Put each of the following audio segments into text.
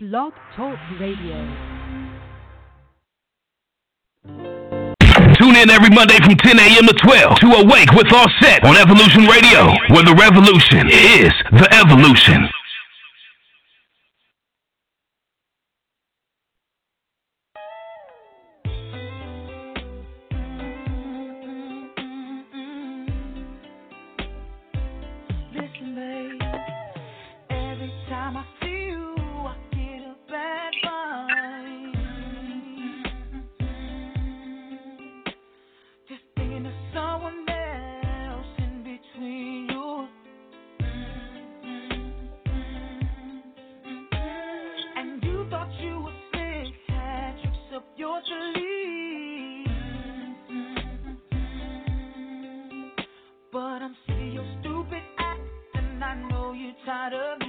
Blog Talk Radio. Tune in every Monday from 10 a.m. to 12 to Awake with Auset on Evolution Radio, where the revolution is the evolution. Tired of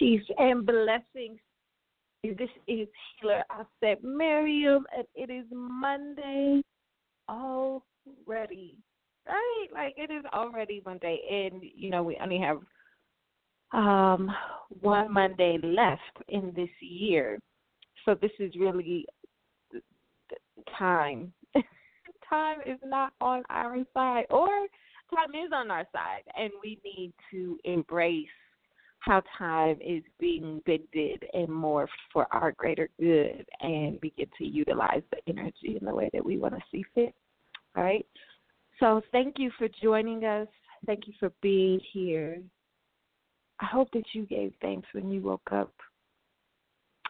peace and blessings. This is Healer Auset Miriam, and it is Monday already. Right? Like it is already Monday, and you know we only have um one Monday left in this year, so this is really time. time is not on our side, or time is on our side, and we need to embrace how time is being bended and morphed for our greater good and begin to utilize the energy in the way that we want to see fit. All right. So thank you for joining us. Thank you for being here. I hope that you gave thanks when you woke up.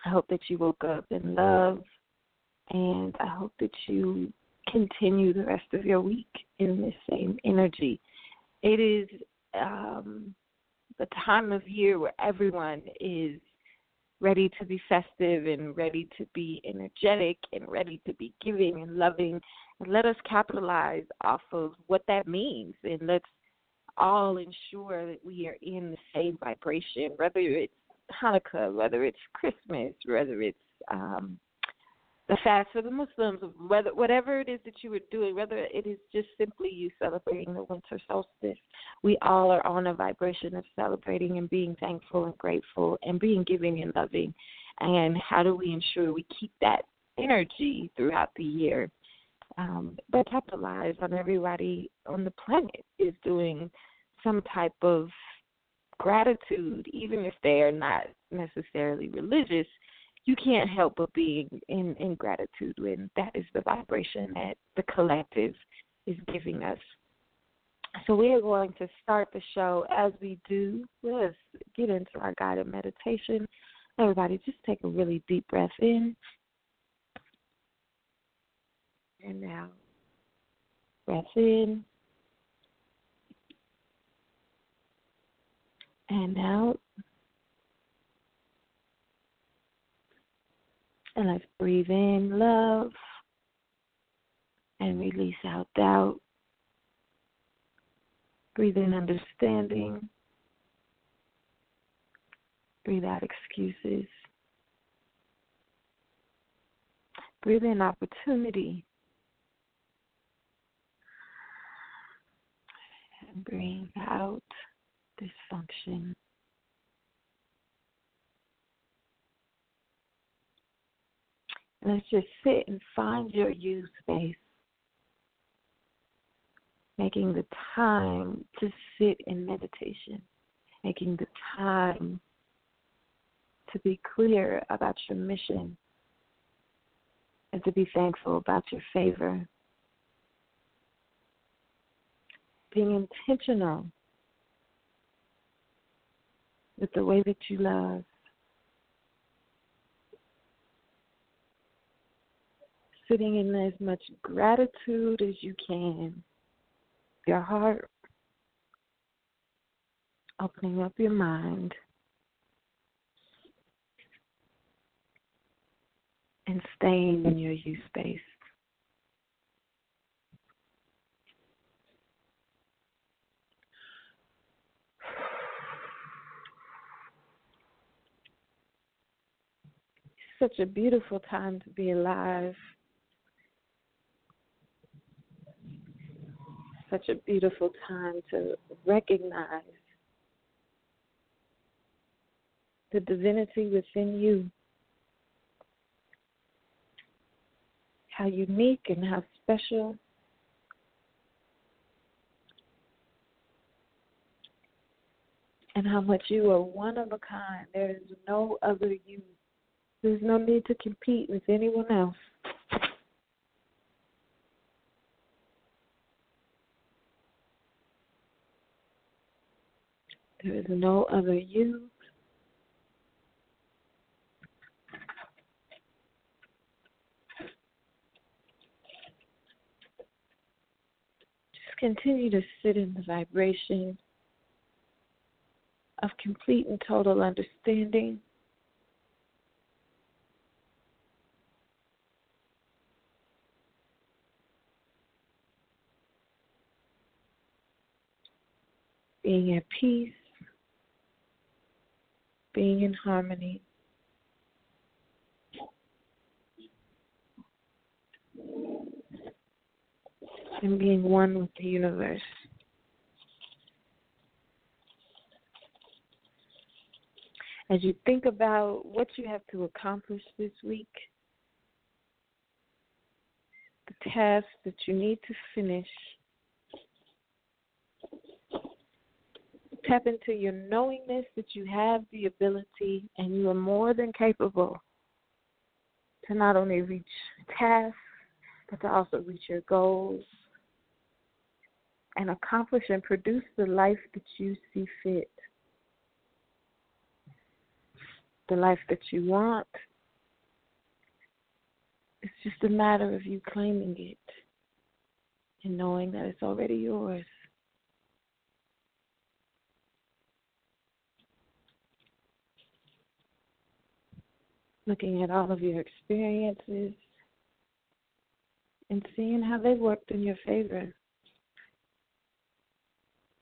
I hope that you woke up in love and I hope that you continue the rest of your week in this same energy. It is um, the time of year where everyone is ready to be festive and ready to be energetic and ready to be giving and loving. And let us capitalize off of what that means and let's all ensure that we are in the same vibration, whether it's Hanukkah, whether it's Christmas, whether it's um, the fast for the Muslims, whether whatever it is that you are doing, whether it is just simply you celebrating the winter solstice, we all are on a vibration of celebrating and being thankful and grateful and being giving and loving. And how do we ensure we keep that energy throughout the year? Um, but capitalize on everybody on the planet is doing some type of gratitude, even if they are not necessarily religious you can't help but be in, in gratitude when that is the vibration that the collective is giving us. So we are going to start the show as we do. Let's get into our guided meditation. Everybody, just take a really deep breath in and now breath in and out. And let's breathe in love and release out doubt. Breathe in understanding. Breathe out excuses. Breathe in opportunity. And breathe out dysfunction. Let's just sit and find your you space. Making the time to sit in meditation. Making the time to be clear about your mission and to be thankful about your favor. Being intentional with the way that you love. Sitting in as much gratitude as you can. Your heart, opening up your mind, and staying in your you space. such a beautiful time to be alive. Such a beautiful time to recognize the divinity within you. How unique and how special. And how much you are one of a kind. There is no other you. There's no need to compete with anyone else. There is no other you. Just continue to sit in the vibration of complete and total understanding. Being at peace being in harmony. And being one with the universe. As you think about what you have to accomplish this week, the tasks that you need to finish, tap into your knowingness that you have the ability and you are more than capable to not only reach tasks, but to also reach your goals and accomplish and produce the life that you see fit. The life that you want. It's just a matter of you claiming it and knowing that it's already yours. Looking at all of your experiences and seeing how they worked in your favor.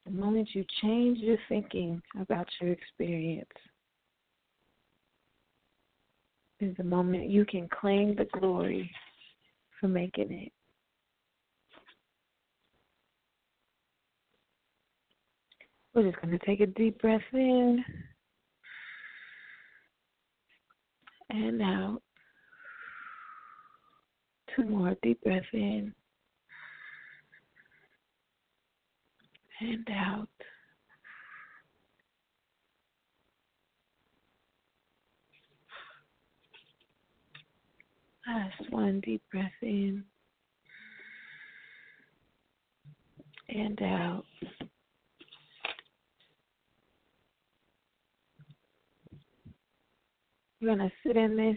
The moment you change your thinking about your experience is the moment you can claim the glory for making it. We're just going to take a deep breath in and out. Two more deep breaths in and out. Last one deep breath in and out. We're going to sit in this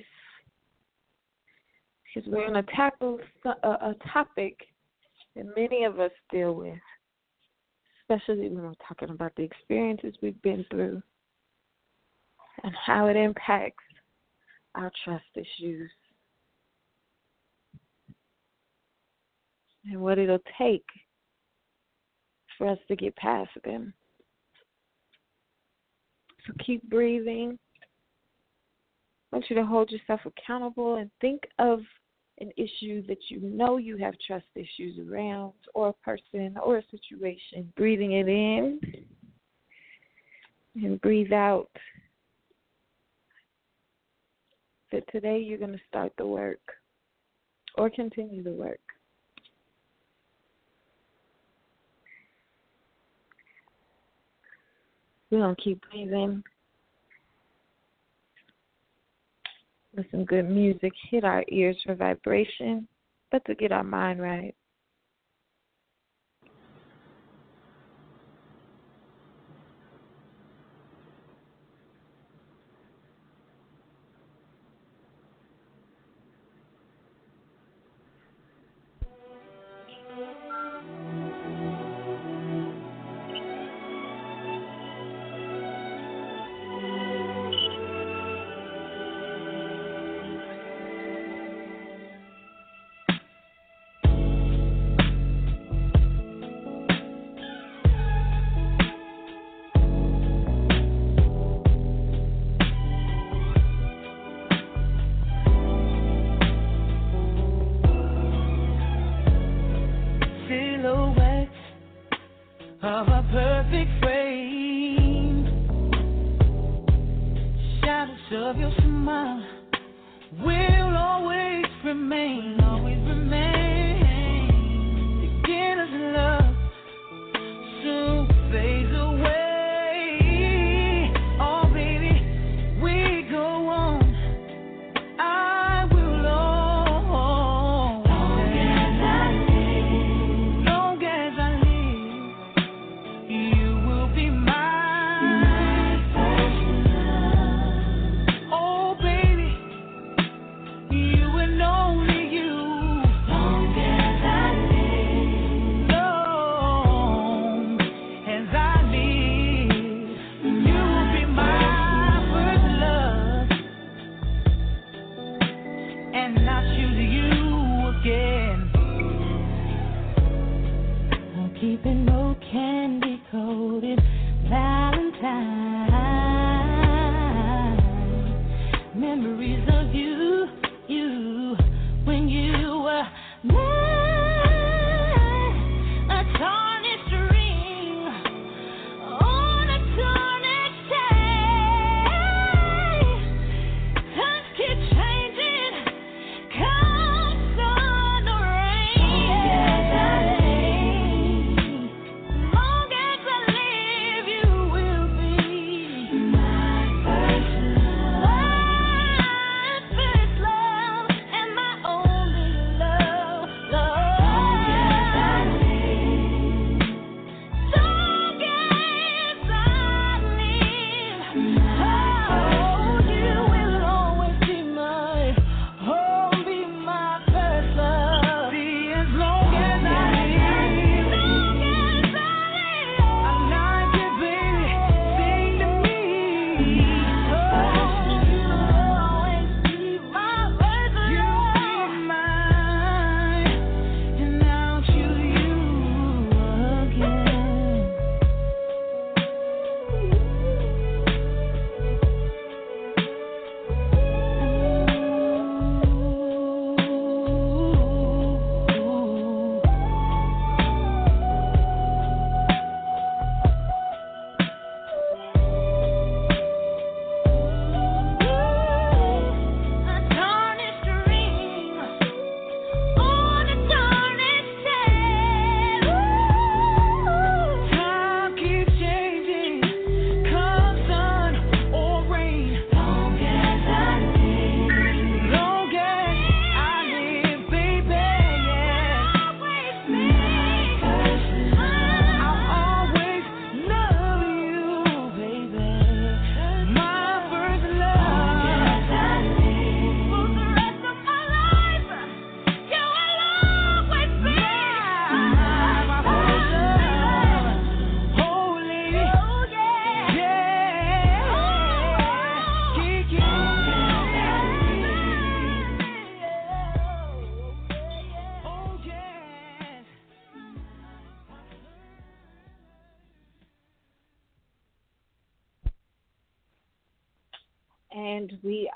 because we're going to tackle a, a topic that many of us deal with, especially when we're talking about the experiences we've been through and how it impacts our trust issues and what it'll take for us to get past them. So keep breathing. Want you to hold yourself accountable and think of an issue that you know you have trust issues around, or a person, or a situation. Breathing it in and breathe out. That today you're going to start the work or continue the work. We're going to keep breathing. Let some good music hit our ears for vibration, but to get our mind right.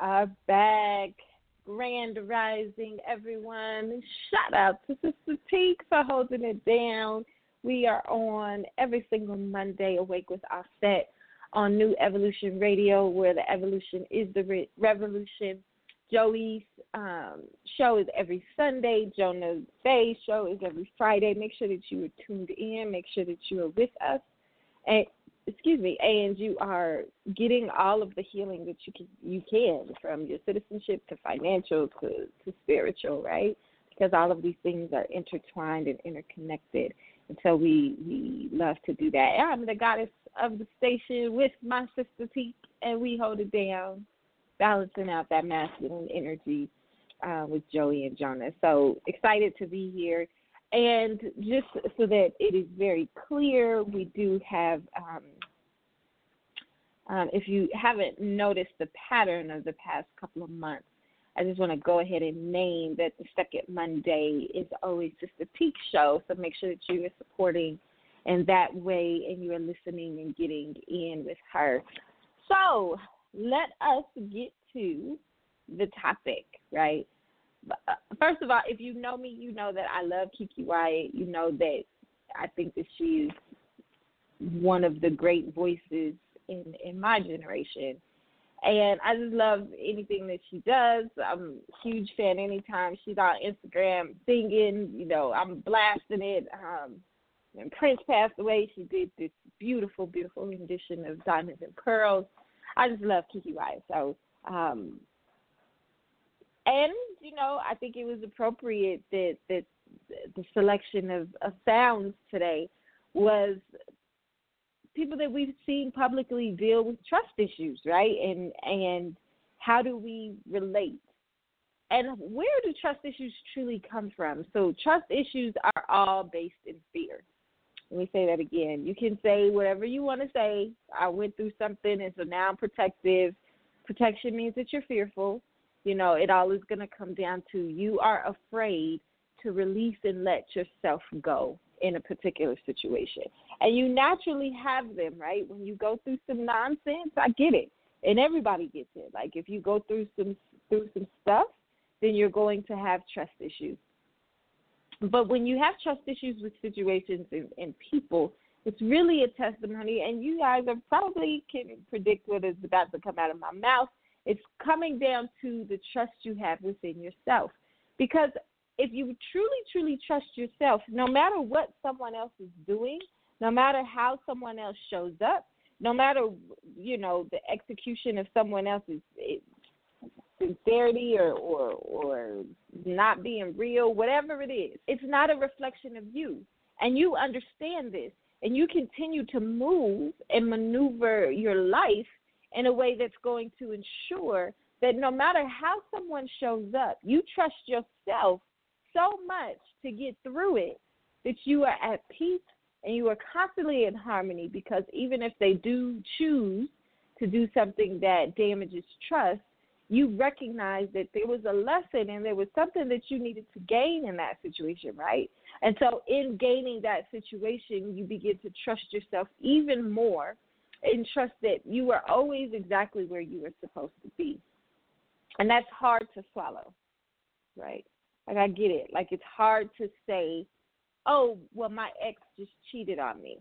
Are back. Grand Rising, everyone. Shout out to Sister Teak for holding it down. We are on every single Monday, Awake with Auset on New Evolution Radio, where the evolution is the re- revolution. Joey's um, show is every Sunday. Jonah Bay's show is every Friday. Make sure that you are tuned in. Make sure that you are with us. And excuse me, and you are getting all of the healing that you can you can from your citizenship to financial to, to spiritual, right? Because all of these things are intertwined and interconnected. And so we we love to do that. I'm the goddess of the station with my sister Teak and we hold it down, balancing out that masculine energy uh, with Joey and Jonah. So excited to be here. And just so that it is very clear, we do have, um, um, if you haven't noticed the pattern of the past couple of months, I just want to go ahead and name that the second Monday is always Sister Teak show. So make sure that you are supporting in that way and you are listening and getting in with her. So let us get to the topic, right? Uh, first of all, if you know me, you know that I love KeKe Wyatt. You know that I think that she's one of the great voices in in my generation. And I just love anything that she does. I'm a huge fan anytime she's on Instagram singing, you know, I'm blasting it. Um when Prince passed away, she did this beautiful, beautiful rendition of Diamonds and Pearls. I just love KeKe Wyatt. So um and you know, I think it was appropriate that that the selection of, of sounds today was people that we've seen publicly deal with trust issues, right? And and how do we relate? And where do trust issues truly come from? So trust issues are all based in fear. Let me say that again. You can say whatever you want to say. I went through something, and so now I'm protective. Protection means that you're fearful you know, it all is going to come down to you are afraid to release and let yourself go in a particular situation. And you naturally have them, right? When you go through some nonsense, I get it. And everybody gets it. Like if you go through some through some stuff, then you're going to have trust issues. But when you have trust issues with situations and, and people, it's really a testimony and you guys are probably can predict what is about to come out of my mouth it's coming down to the trust you have within yourself. Because if you truly, truly trust yourself, no matter what someone else is doing, no matter how someone else shows up, no matter you know the execution of someone else's eh, sincerity or or or not being real, whatever it is, it's not a reflection of you, and you understand this, and you continue to move and maneuver your life in a way that's going to ensure that no matter how someone shows up, you trust yourself so much to get through it that you are at peace and you are constantly in harmony because even if they do choose to do something that damages trust, you recognize that there was a lesson and there was something that you needed to gain in that situation, right? And so, in gaining that situation, you begin to trust yourself even more and trust that you are always exactly where you were supposed to be. And that's hard to swallow, right? Like, I get it. Like, it's hard to say, oh, well, my ex just cheated on me.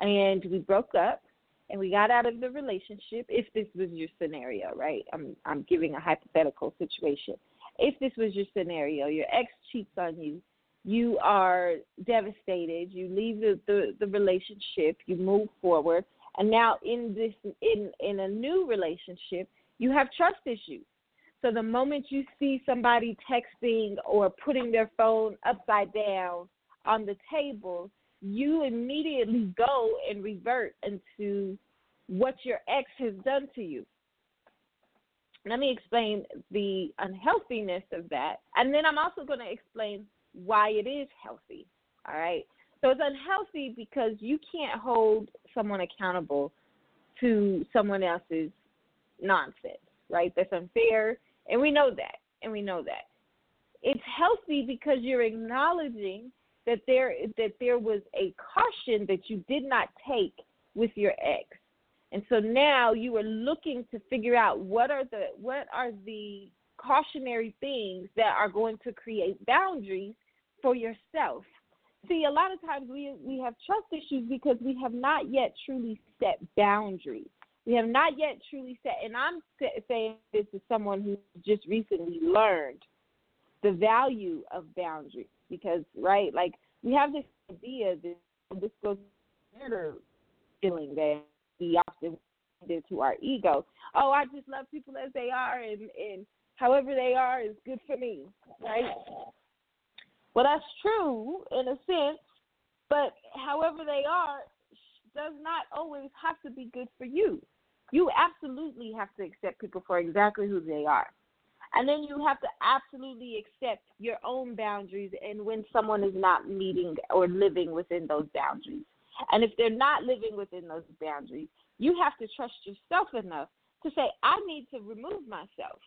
And we broke up and we got out of the relationship if this was your scenario, right? I'm I'm giving a hypothetical situation. If this was your scenario, your ex cheats on you, you are devastated, you leave the, the, the relationship, you move forward, and now in this in in a new relationship you have trust issues. So the moment you see somebody texting or putting their phone upside down on the table you immediately go and revert into what your ex has done to you. Let me explain the unhealthiness of that. And then i'm also going to explain why it is healthy all right so it's unhealthy because you can't hold someone accountable to someone else's nonsense, right? That's unfair, and we know that, and we know that. It's healthy because you're acknowledging that there that there was a caution that you did not take with your ex. And so now you are looking to figure out what are the what are the cautionary things that are going to create boundaries for yourself. See, a lot of times we we have trust issues because we have not yet truly set boundaries. We have not yet truly set, and I'm saying this to someone who just recently learned the value of boundaries because, right, like we have this idea that oh, this goes to feeling that we often do to our ego. Oh, I just love people as they are, and and however they are is good for me, right? Well, that's true in a sense, but however they are does not always have to be good for you. You absolutely have to accept people for exactly who they are. And then you have to absolutely accept your own boundaries and when someone is not meeting or living within those boundaries. And if they're not living within those boundaries, you have to trust yourself enough to say, I need to remove myself.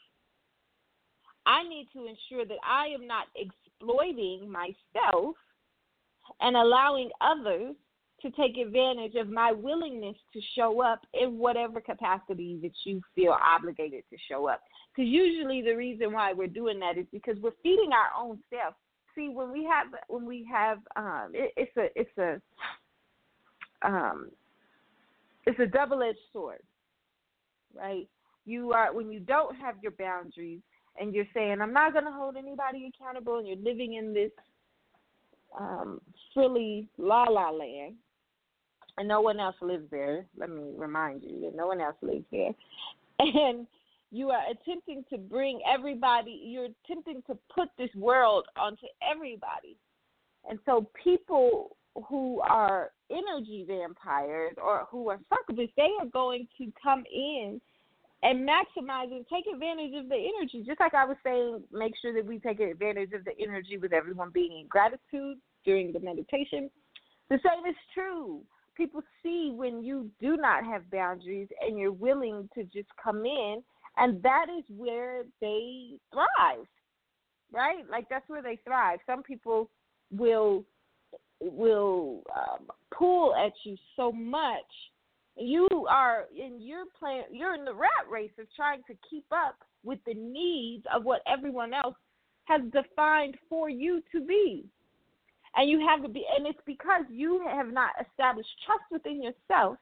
I need to ensure that I am not exploiting myself and allowing others to take advantage of my willingness to show up in whatever capacity that you feel obligated to show up. Because usually the reason why we're doing that is because we're feeding our own self. See, when we have when we have um, it, it's a it's a um, it's a double edged sword, right? You are when you don't have your boundaries and you're saying I'm not going to hold anybody accountable, and you're living in this um, frilly la la land, and no one else lives there. Let me remind you that no one else lives there, and you are attempting to bring everybody. You're attempting to put this world onto everybody, and so people who are energy vampires or who are succubuses, they are going to come in and maximize and take advantage of the energy. Just like I was saying, make sure that we take advantage of the energy with everyone being in gratitude during the meditation. The same is true. People see when you do not have boundaries and you're willing to just come in, and that is where they thrive, right? Like that's where they thrive. Some people will will um, pull at you so much you are in your plan you're in the rat race of trying to keep up with the needs of what everyone else has defined for you to be. And you have to be and it's because you have not established trust within yourself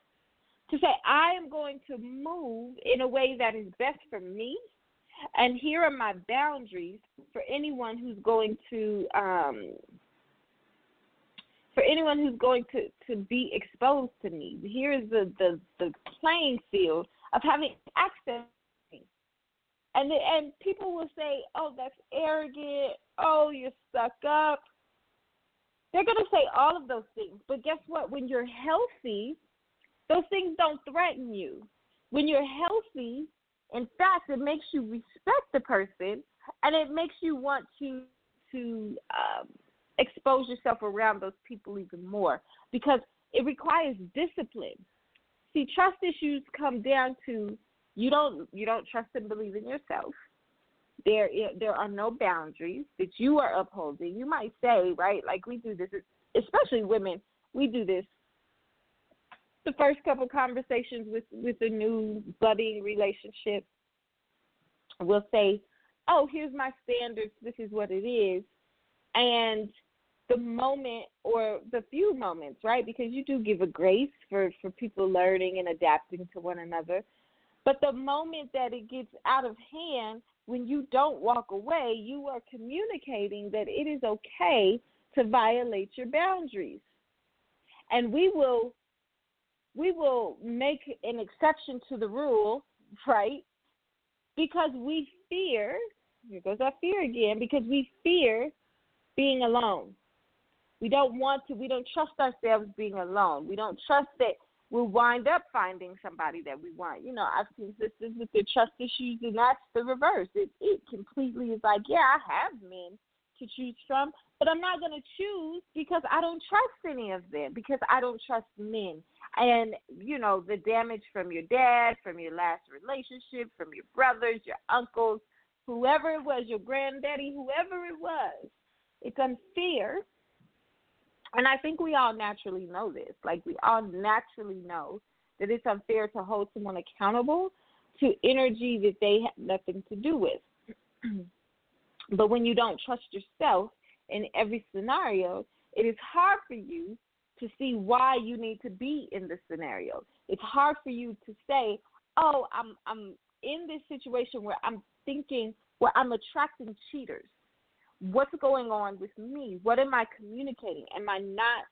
to say i am going to move in a way that is best for me. And here are my boundaries for anyone who's going to um for anyone who's going to, to be exposed to me. Here is the, the, the playing field of having access. And, and people will say, oh, that's arrogant. Oh, you're stuck up. They're to say all of those things. But guess what? When you're healthy, those things don't threaten you. When you're healthy, in fact, it makes you respect the person and it makes you want to to um, expose yourself around those people even more because it requires discipline. See, trust issues come down to you don't you don't trust and believe in yourself. There there are no boundaries that you are upholding. You might say, right, like we do this, especially women, we do this. The first couple conversations with with a new budding relationship, we'll say, "Oh, here's my standards. This is what it is," and the moment or the few moments, right? Because you do give a grace for for people learning and adapting to one another. But the moment that it gets out of hand, when you don't walk away, you are communicating that it is okay to violate your boundaries. And we will we will make an exception to the rule, right? Because we fear, here goes that fear again, because we fear being alone. We don't want to, we don't trust ourselves being alone. We don't trust that we'll wind up finding somebody that we want. You know, I've seen sisters with their trust issues, and that's the reverse. It, it completely is like, yeah, I have men to choose from, but I'm not going to choose because I don't trust any of them, because I don't trust men. And, you know, the damage from your dad, from your last relationship, from your brothers, your uncles, whoever it was, your granddaddy, whoever it was, it's unfair and I think we all naturally know this. Like we all naturally know that it's unfair to hold someone accountable to energy that they have nothing to do with. but when you don't trust yourself in every scenario, it is hard for you to see why you need to be in this scenario. It's hard for you to say, "Oh, I'm I'm in this situation where I'm thinking where I'm attracting cheaters. What's going on with me? What am I communicating? Am I not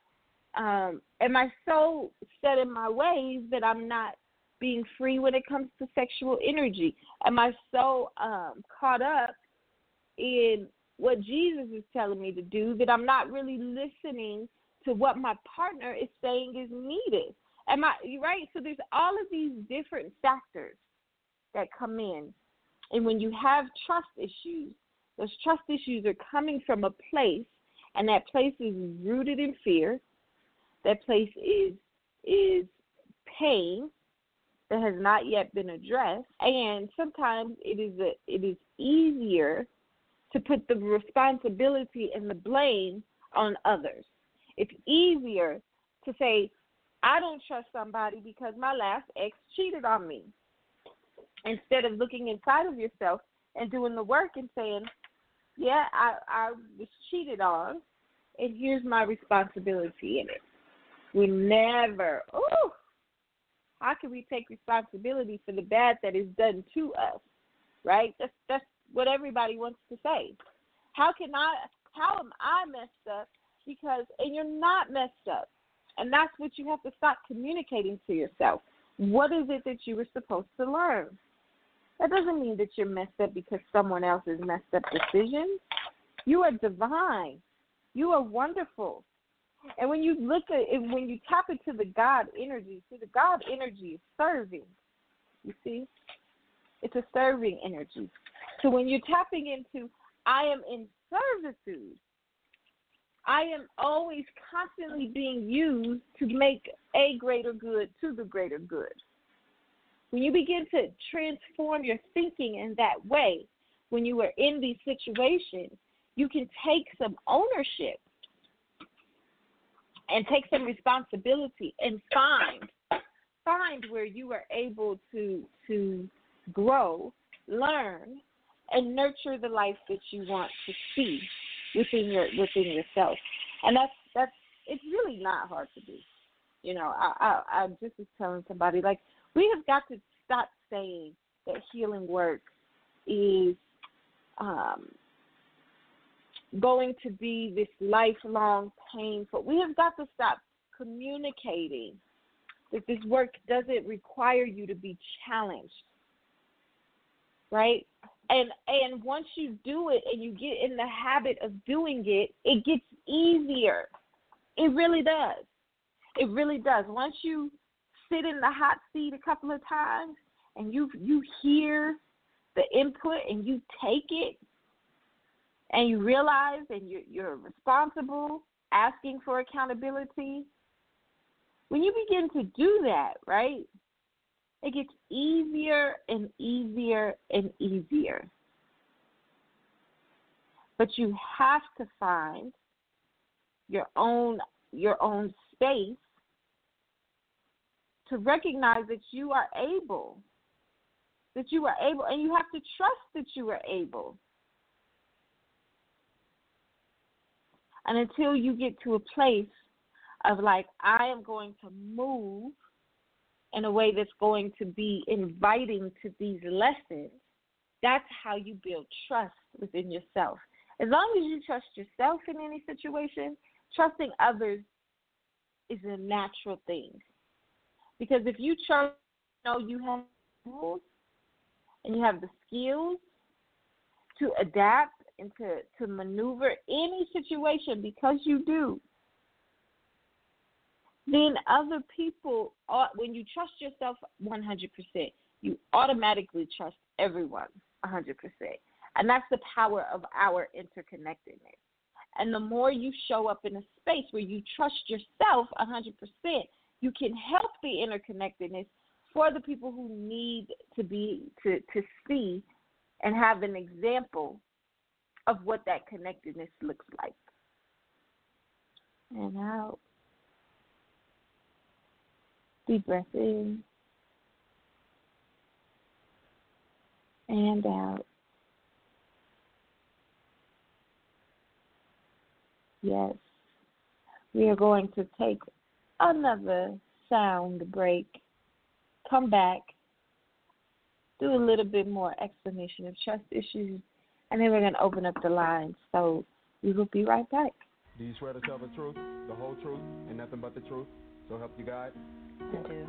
um am I so set in my ways that I'm not being free when it comes to sexual energy? Am I so um caught up in what Jesus is telling me to do that I'm not really listening to what my partner is saying is needed. Am I right? So there's all of these different factors that come in. And when you have trust issues, those trust issues are coming from a place and that place is rooted in fear. That place is is pain that has not yet been addressed. And sometimes it is a, it is easier to put the responsibility and the blame on others. It's easier to say, I don't trust somebody because my last ex cheated on me. Instead of looking inside of yourself and doing the work and saying, Yeah, I, I was cheated on, and here's my responsibility in it. We never, oh, how can we take responsibility for the bad that is done to us? Right? That's that's what everybody wants to say. How can I? How am I messed up because and you're not messed up. And that's what you have to stop communicating to yourself. What is it that you were supposed to learn? That doesn't mean that you're messed up because someone else has messed up decisions. You are divine. You are wonderful. And when you look at it, when you tap into the God energy, see the God energy is serving. You see? It's a serving energy. So when you're tapping into I am in servitude, I am always constantly being used to make a greater good to the greater good. When you begin to transform your thinking in that way, when you are in these situations, you can take some ownership and take some responsibility and find find where you are able to to grow, learn, and nurture the life that you want to see within your within yourself, and that's that's it's really not hard to do. You know, I I, I just was telling somebody like we have got to stop saying that healing work is um, going to be this lifelong painful. We have got to stop communicating that this work doesn't require you to be challenged. Right? and and once you do it and you get in the habit of doing it, it gets easier. It really does. It really does. Once you sit in the hot seat a couple of times and you you hear the input and you take it and you realize and you're, you're responsible, asking for accountability. When you begin to do that, right, it gets easier and easier and easier. But you have to find your own your own space to recognize that you are able that you are able and you have to trust that you are able and until you get to a place of like i am going to move in a way that's going to be inviting to these lessons, that's how you build trust within yourself. As long as you trust yourself in any situation, trusting others is a natural thing. Because if you trust, you know you have rules and you have the skills to adapt and to, to maneuver any situation because you do, then other people, when you trust yourself 100%, you automatically trust everyone 100%. And that's the power of our interconnectedness. And the more you show up in a space where you trust yourself 100%, you can help the interconnectedness for the people who need to be to to see and have an example of what that connectedness looks like. And out. Deep breath in and out. Yes. We are going to take another sound break. Come back. Do a little bit more explanation of trust issues. And then we're going to open up the lines. So we will be right back. Do you swear to tell the truth, the whole truth, and nothing but the truth? So help you God? I do.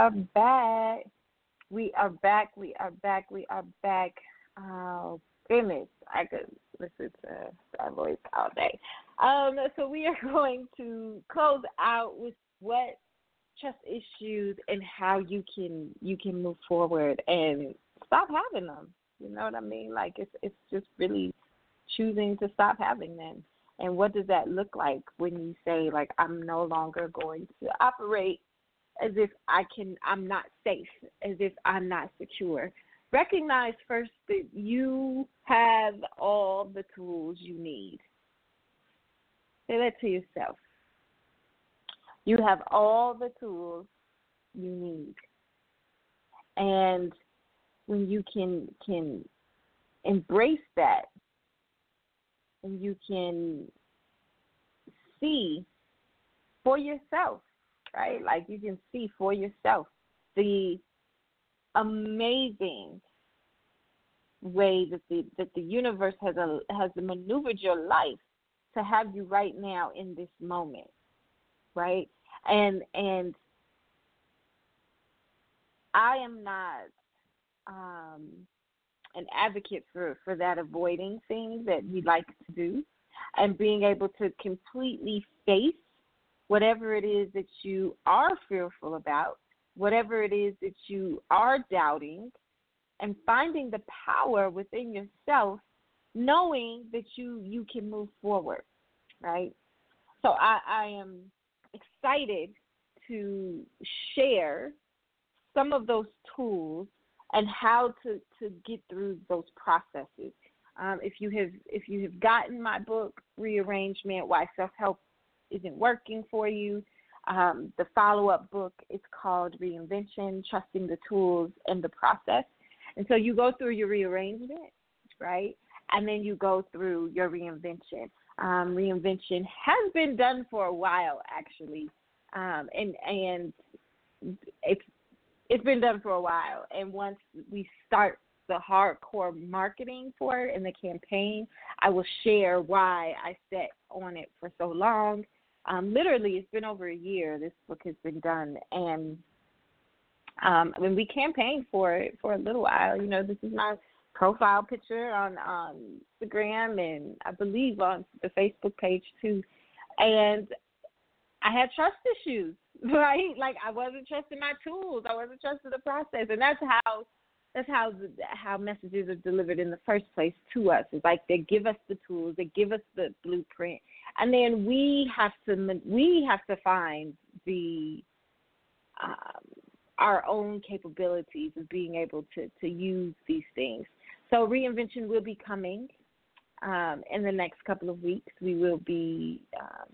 Are back. We are back. We are back. We are back. Oh goodness, I could listen to that voice all day. Um, so we are going to close out with what trust issues and how you can you can move forward and stop having them. You know what I mean? Like it's it's just really choosing to stop having them. And what does that look like when you say like I'm no longer going to operate as if I can I'm not safe, as if I'm not secure. Recognize first that you have all the tools you need. Say that to yourself. You have all the tools you need. And when you can can embrace that and you can see for yourself, right? Like you can see for yourself the amazing way that the that the universe has a has maneuvered your life to have you right now in this moment, right? And and I am not um, an advocate for for that avoiding thing that we like to do, and being able to completely face whatever it is that you are fearful about, whatever it is that you are doubting, and finding the power within yourself, knowing that you you can move forward, right? So I, I am excited to share some of those tools and how to, to get through those processes. Um, if you have if you have gotten my book Rearrangement: Why Self Help Isn't Working for You, um, the follow up book is called Reinvention: Trusting the Tools and the Process. And so you go through your rearrangement, right? And then you go through your reinvention. Um, reinvention has been done for a while, actually, um, and and it's it's been done for a while. And once we start the hardcore marketing for it and the campaign, I will share why I sat on it for so long. Um, literally, it's been over a year. This book has been done, and um, I mean, we campaigned for it for a little while. You know, this is my profile picture on um, Instagram and I believe on the Facebook page too. And I had trust issues, right? Like I wasn't trusting my tools. I wasn't trusting the process, and that's how that's how how messages are delivered in the first place to us. It's like they give us the tools, they give us the blueprint, and then we have to we have to find the um, our own capabilities of being able to to use these things. So reinvention will be coming um, in the next couple of weeks. We will be um,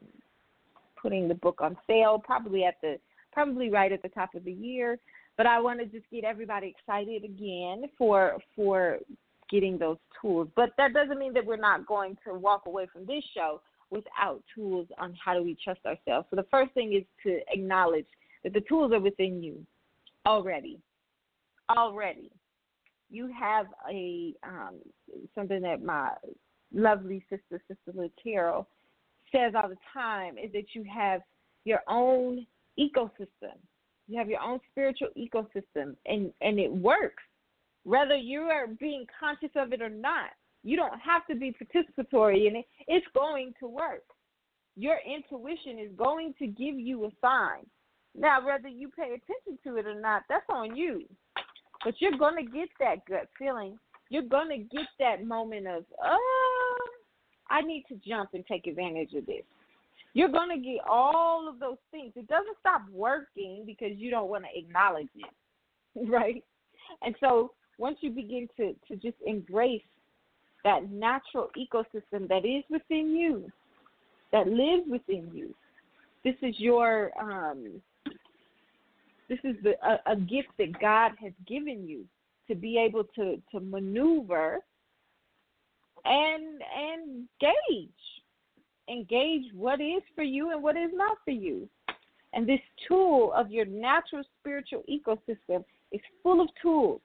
putting the book on sale, probably at the probably right at the top of the year. But I want to just get everybody excited again for for getting those tools. But that doesn't mean that we're not going to walk away from this show without tools on how do we trust ourselves. So the first thing is to acknowledge that the tools are within you already. Already. You have a um, something that my lovely sister, Sister Liz says all the time is that you have your own ecosystem. You have your own spiritual ecosystem, and and it works, whether you are being conscious of it or not. You don't have to be participatory in it. It's going to work. Your intuition is going to give you a sign. Now, whether you pay attention to it or not, that's on you. But you're going to get that gut feeling. You're going to get that moment of, oh, I need to jump and take advantage of this. You're going to get all of those things. It doesn't stop working because you don't want to acknowledge it, right? And so once you begin to, to just embrace that natural ecosystem that is within you, that lives within you, this is your um, this is the, a, a gift that God has given you to be able to, to maneuver and and gauge engage what is for you and what is not for you. And this tool of your natural spiritual ecosystem is full of tools.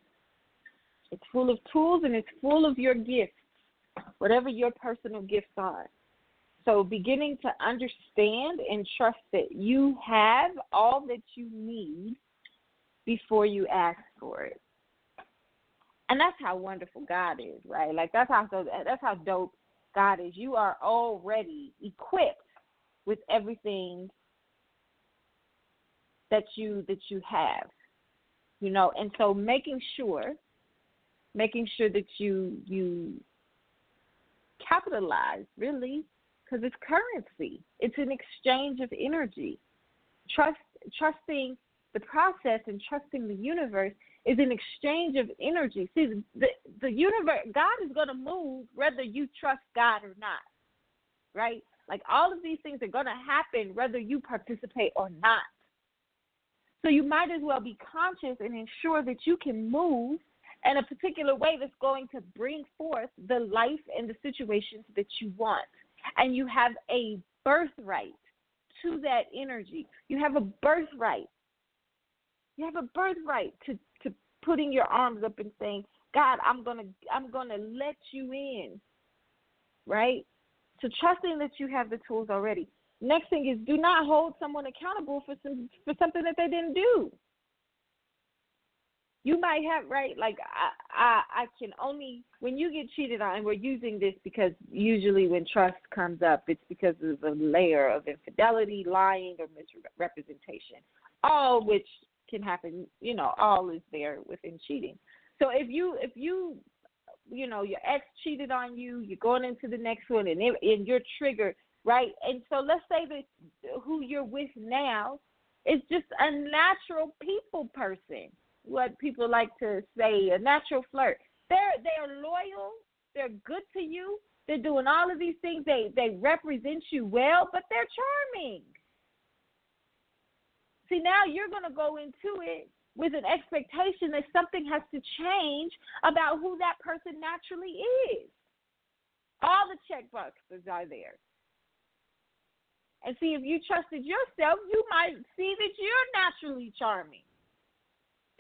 It's full of tools and it's full of your gifts, whatever your personal gifts are. So, beginning to understand and trust that you have all that you need before you ask for it. And that's how wonderful God is, right? Like that's how that's how dope God is. You are already equipped with everything that you that you have. You know, and so making sure making sure that you you capitalize really because it's currency. It's an exchange of energy. Trust trusting the process and trusting the universe is an exchange of energy. See, the the universe, God is going to move whether you trust God or not, right? Like all of these things are going to happen whether you participate or not. So you might as well be conscious and ensure that you can move in a particular way that's going to bring forth the life and the situations that you want. And you have a birthright to that energy. You have a birthright. You have a birthright to, to putting your arms up and saying, God, I'm gonna I'm gonna let you in. Right? So trusting that you have the tools already. Next thing is do not hold someone accountable for some for something that they didn't do you might have right? Like I, I i can only when you get cheated on and we're using this because usually when trust comes up it's because of a layer of infidelity lying or misrepresentation. All which can happen you know all is there within cheating. So if you if you you know your ex cheated on you you're going into the next one and it, and you're triggered right? And so let's say that who you're with now is just a natural people person what people like to say a natural flirt. They're they're loyal. They're good to you. They're doing all of these things. They they represent you well, but they're charming. See, now you're going to go into it with an expectation that something has to change about who that person naturally is. All the check boxes are there. And see, if you trusted yourself, you might see that you're naturally charming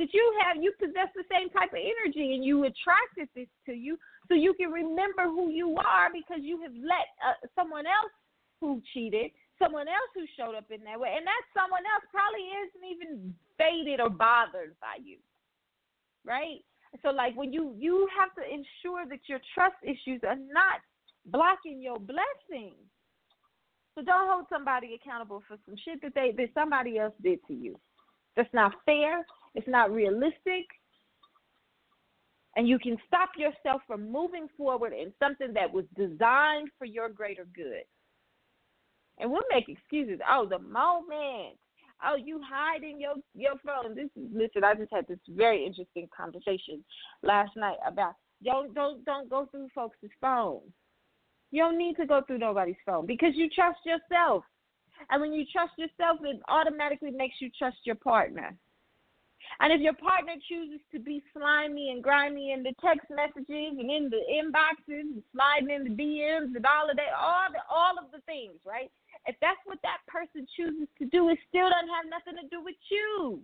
that you have you possess the same type of energy and you attracted this to you so you can remember who you are because you have let uh, someone else who cheated someone else who showed up in that way. And that someone else probably isn't even faded or bothered by you right? So like when you you have to ensure that your trust issues are not blocking your blessings so don't hold somebody accountable for some shit that they that somebody else did to you. That's not fair it's not realistic. And you can stop yourself from moving forward in something that was designed for your greater good. And we'll make excuses. Oh, the moment. Oh, you hiding your your phone. This is listen. I just had this very interesting conversation last night about don't don't don't go through folks' phone. You don't need to go through nobody's phone because you trust yourself. And when you trust yourself, it automatically makes you trust your partner. And if your partner chooses to be slimy and grimy in the text messages and in the inboxes and sliding in the DMs and all of that, all the all of the things, right? If that's what that person chooses to do, it still doesn't have nothing to do with you.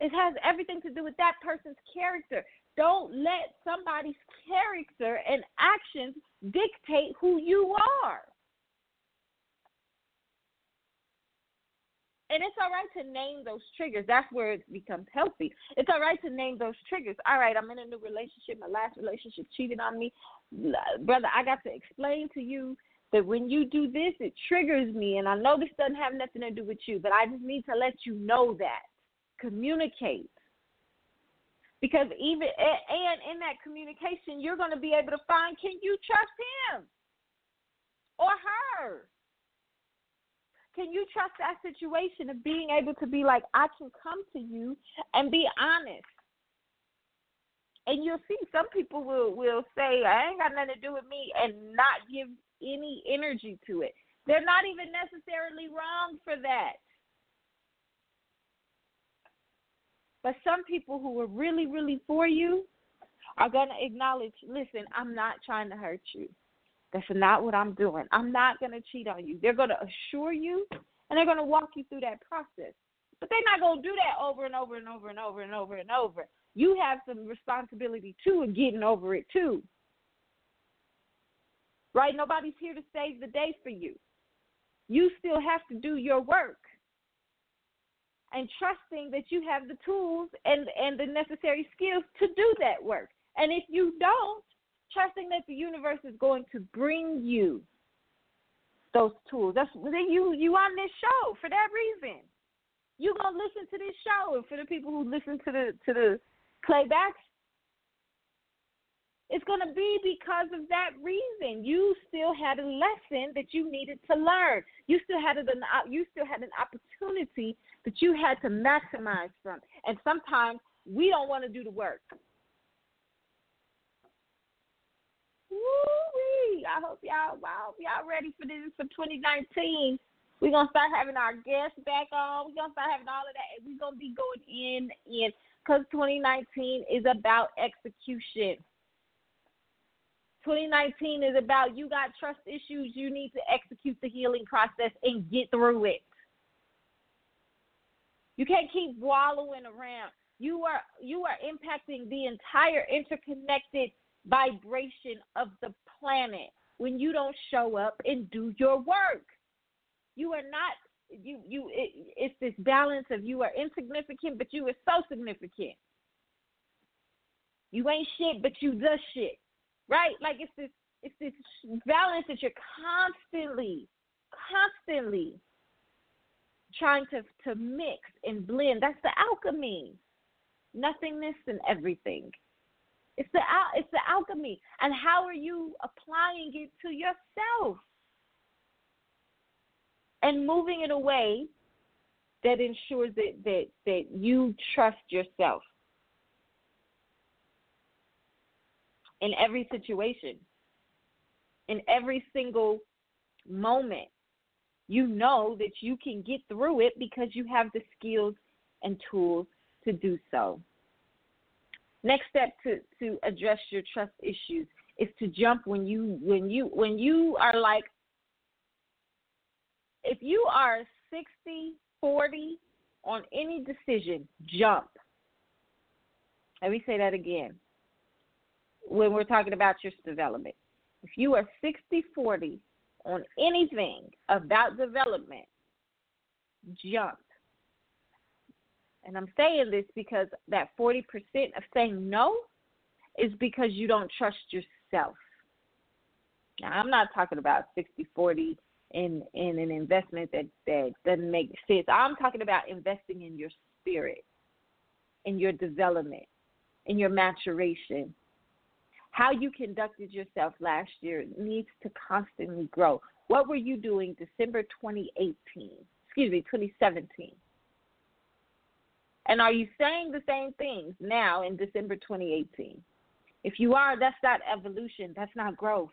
It has everything to do with that person's character. Don't let somebody's character and actions dictate who you are. And it's all right to name those triggers. That's where it becomes healthy. It's all right to name those triggers. All right, I'm in a new relationship. My last relationship cheated on me. Brother, I got to explain to you that when you do this, it triggers me. And I know this doesn't have nothing to do with you, but I just need to let you know that. Communicate. Because even, and in that communication, you're going to be able to find can you trust him or her? Can you trust that situation of being able to be like, I can come to you and be honest? And you'll see some people will will say, I ain't got nothing to do with me and not give any energy to it. They're not even necessarily wrong for that. But some people who are really, really for you are going to acknowledge, listen, I'm not trying to hurt you. That's not what I'm doing. I'm not going to cheat on you. They're going to assure you and they're going to walk you through that process. But they're not going to do that over and over and over and over and over and over. You have some responsibility too in getting over it too. Right? Nobody's here to save the day for you. You still have to do your work. and trusting that you have the tools and and the necessary skills to do that work. And if you don't, trusting that the universe is going to bring you those tools. That's you you on this show for that reason. You gonna listen to this show, and for the people who listen to the to the playbacks, it's to be because of that reason. You still had a lesson that you needed to learn. You still had an you still had an opportunity that you had to maximize from. And sometimes we don't want to do the work. Woo-wee. I hope y'all I hope y'all ready for this for 2019. We're gonna start having our guests back on. We're gonna start having all of that. We're gonna be going in in because 2019 is about execution. 2019 is about you got trust issues, you need to execute the healing process and get through it. You can't keep wallowing around. You are you are impacting the entire interconnected vibration of the planet when you don't show up and do your work. You are not you you it, it's this balance of you are insignificant but you are so significant. You ain't shit but you the shit right? Like it's this it's this balance that you're constantly, constantly trying to to mix and blend. That's the alchemy. Nothingness and everything. It's the it's the alchemy. And how are you applying it to yourself? And moving it away that ensures that, that, that you trust yourself. in every situation, in every single moment. You know that you can get through it because you have the skills and tools to do so. Next step to, to address your trust issues is to jump when you when you when you are like if you are 60 40 on any decision, jump. Let me say that again when we're talking about your development. If you are 60 40 on anything about development, jump. And I'm saying this because that 40% of saying no is because you don't trust yourself. Now, I'm not talking about 60 40 in, in an investment that, that doesn't make sense. I'm talking about investing in your spirit, in your development, in your maturation, how you conducted yourself last year needs to constantly grow. What were you doing December 2018? Excuse me, 2017. And are you saying the same things now in December 2018? If you are, that's not evolution. That's not growth.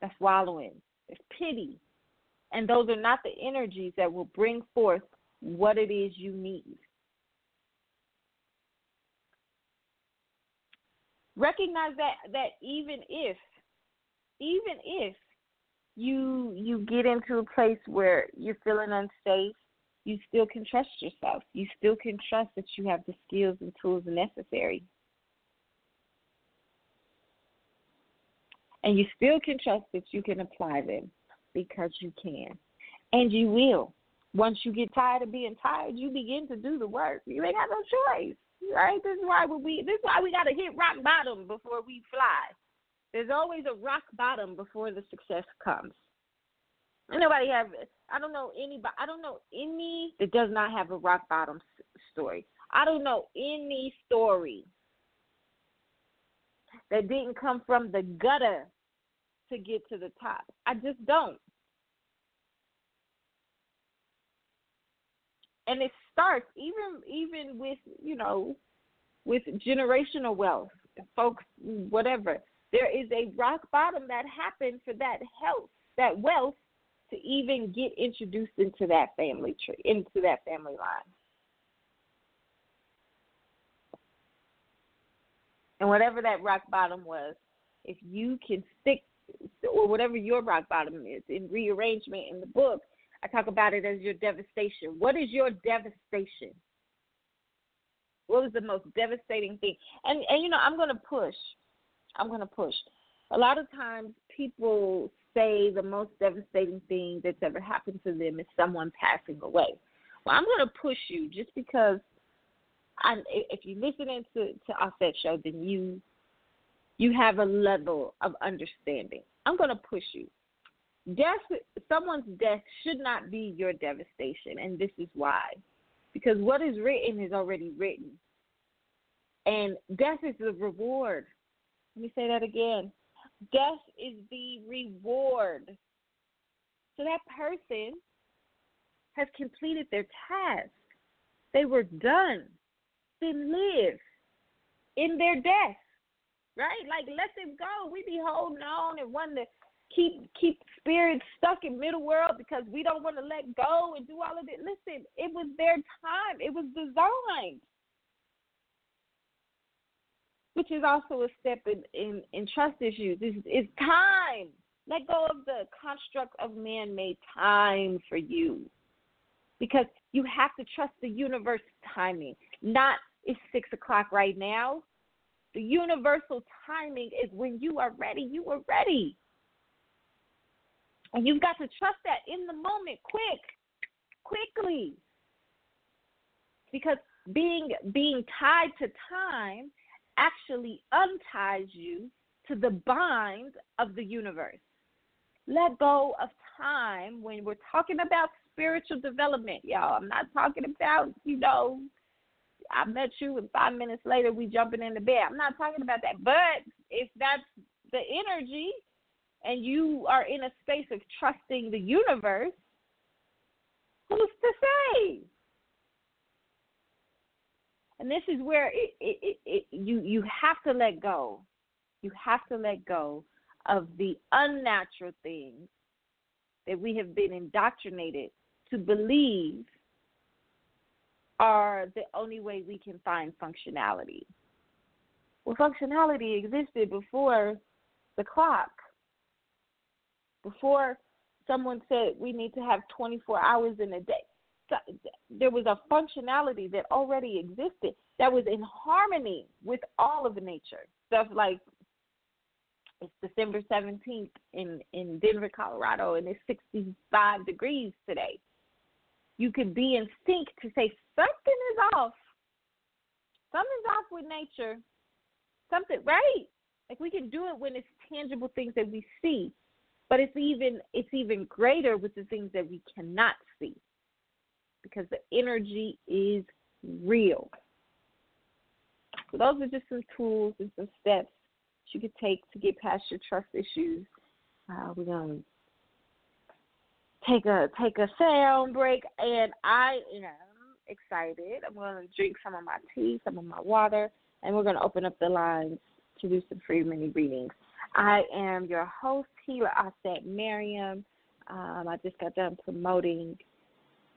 That's wallowing. It's pity. And those are not the energies that will bring forth what it is you need. recognize that that even if even if you you get into a place where you're feeling unsafe you still can trust yourself you still can trust that you have the skills and tools necessary and you still can trust that you can apply them because you can and you will once you get tired of being tired you begin to do the work you ain't got no choice Right? This is why we this is why we gotta hit rock bottom before we fly. There's always a rock bottom before the success comes. Nobody have I don't know anybody I don't know any that does not have a rock bottom story. I don't know any story that didn't come from the gutter to get to the top. I just don't. And it starts even even with you know with generational wealth, folks, whatever. There is a rock bottom that happened for that health, that wealth, to even get introduced into that family tree, into that family line. And whatever that rock bottom was, if you can stick, or whatever your rock bottom is, in rearrangement in the book, I talk about it as your devastation. What is your devastation? What was the most devastating thing? And and you know, I'm gonna push. I'm gonna push. A lot of times people say the most devastating thing that's ever happened to them is someone passing away. Well, I'm going to push you just because I, if you're listening to to Auset show, then you you have a level of understanding. I'm going to push you. Death, someone's death should not be your devastation, and this is why. Because what is written is already written. And death is the reward. Let me say that again. Death is the reward. So that person has completed their task. They were done. They live in their death. Right? Like let them go. We be holding on and wanting to keep keep spirits stuck in middle world because we don't want to let go and do all of it. Listen, it was their time. It was designed. Which is also a step in, in, in trust issues. It's time. Let go of the construct of man made time for you. Because you have to trust the universe timing. Not it's six o'clock right now. The universal timing is when you are ready, you are ready. And you've got to trust that in the moment, quick, quickly. Because being being tied to time actually unties you to the binds of the universe. Let go of time when we're talking about spiritual development, y'all. I'm not talking about, you know, I met you and five minutes later we jumping in the bed. I'm not talking about that. But if that's the energy and you are in a space of trusting the universe, who's to say? And this is where it, it, it, you you have to let go. You have to let go of the unnatural things that we have been indoctrinated to believe are the only way we can find functionality. Well, functionality existed before the clock. Before someone said we need to have 24 hours in a day, there was a functionality that already existed that was in harmony with all of nature. Stuff like it's December 17th in, in Denver, Colorado, and it's 65 degrees today. You could be in sync to say something is off. Something's off with nature. Something, right? Like we can do it when it's tangible things that we see, but it's even it's even greater with the things that we cannot see because the energy is real. So those are just some tools and some steps you could take to get past your trust issues. Uh, we're gonna take a take a sound break, and I am excited. I'm gonna drink some of my tea, some of my water, and we're gonna open up the lines to do some free mini readings. I am your host, Healer Auset Miriam. Um, I just got done promoting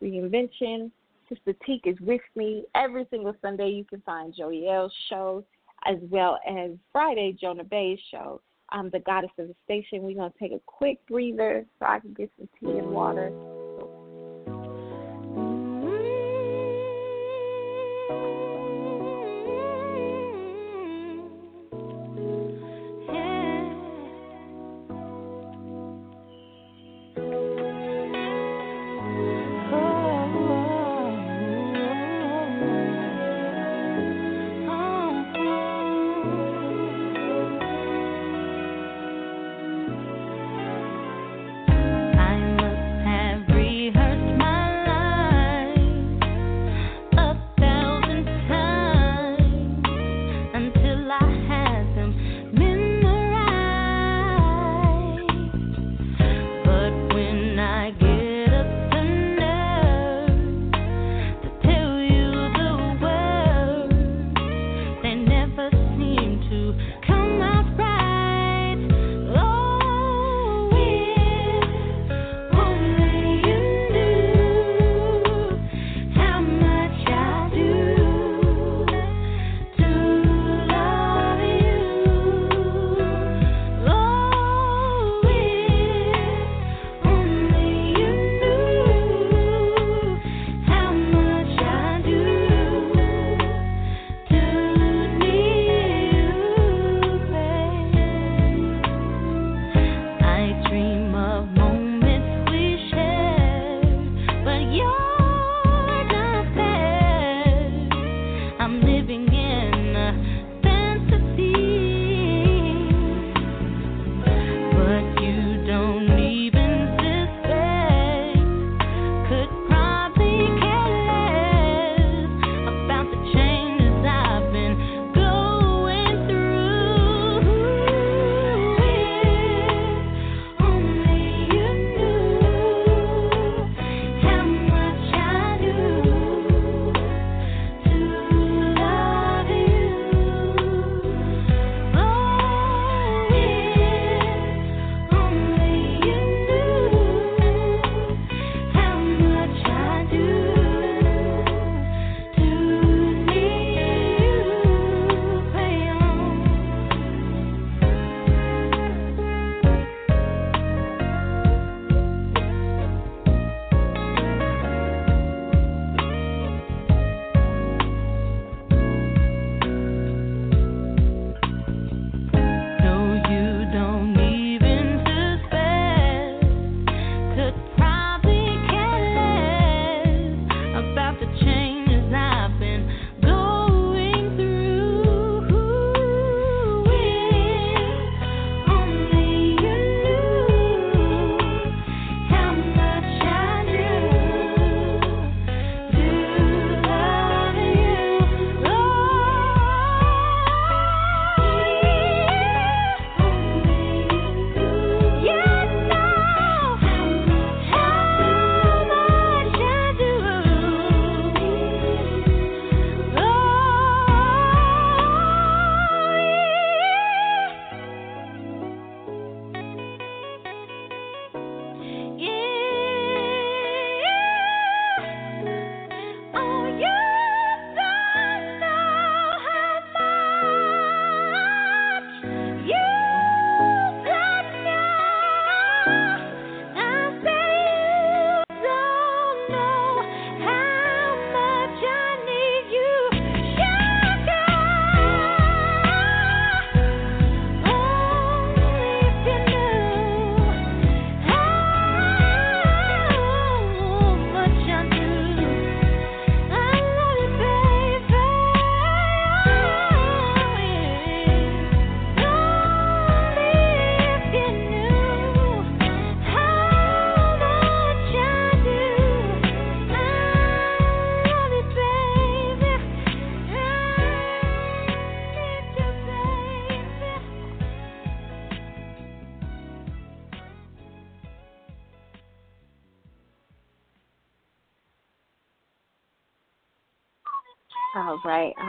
reinvention. Sister Teak is with me every single Sunday. You can find Joelle's show as well as Friday, Jonah Bay's show. I'm the goddess of the station. We're going to take a quick breather so I can get some tea and water.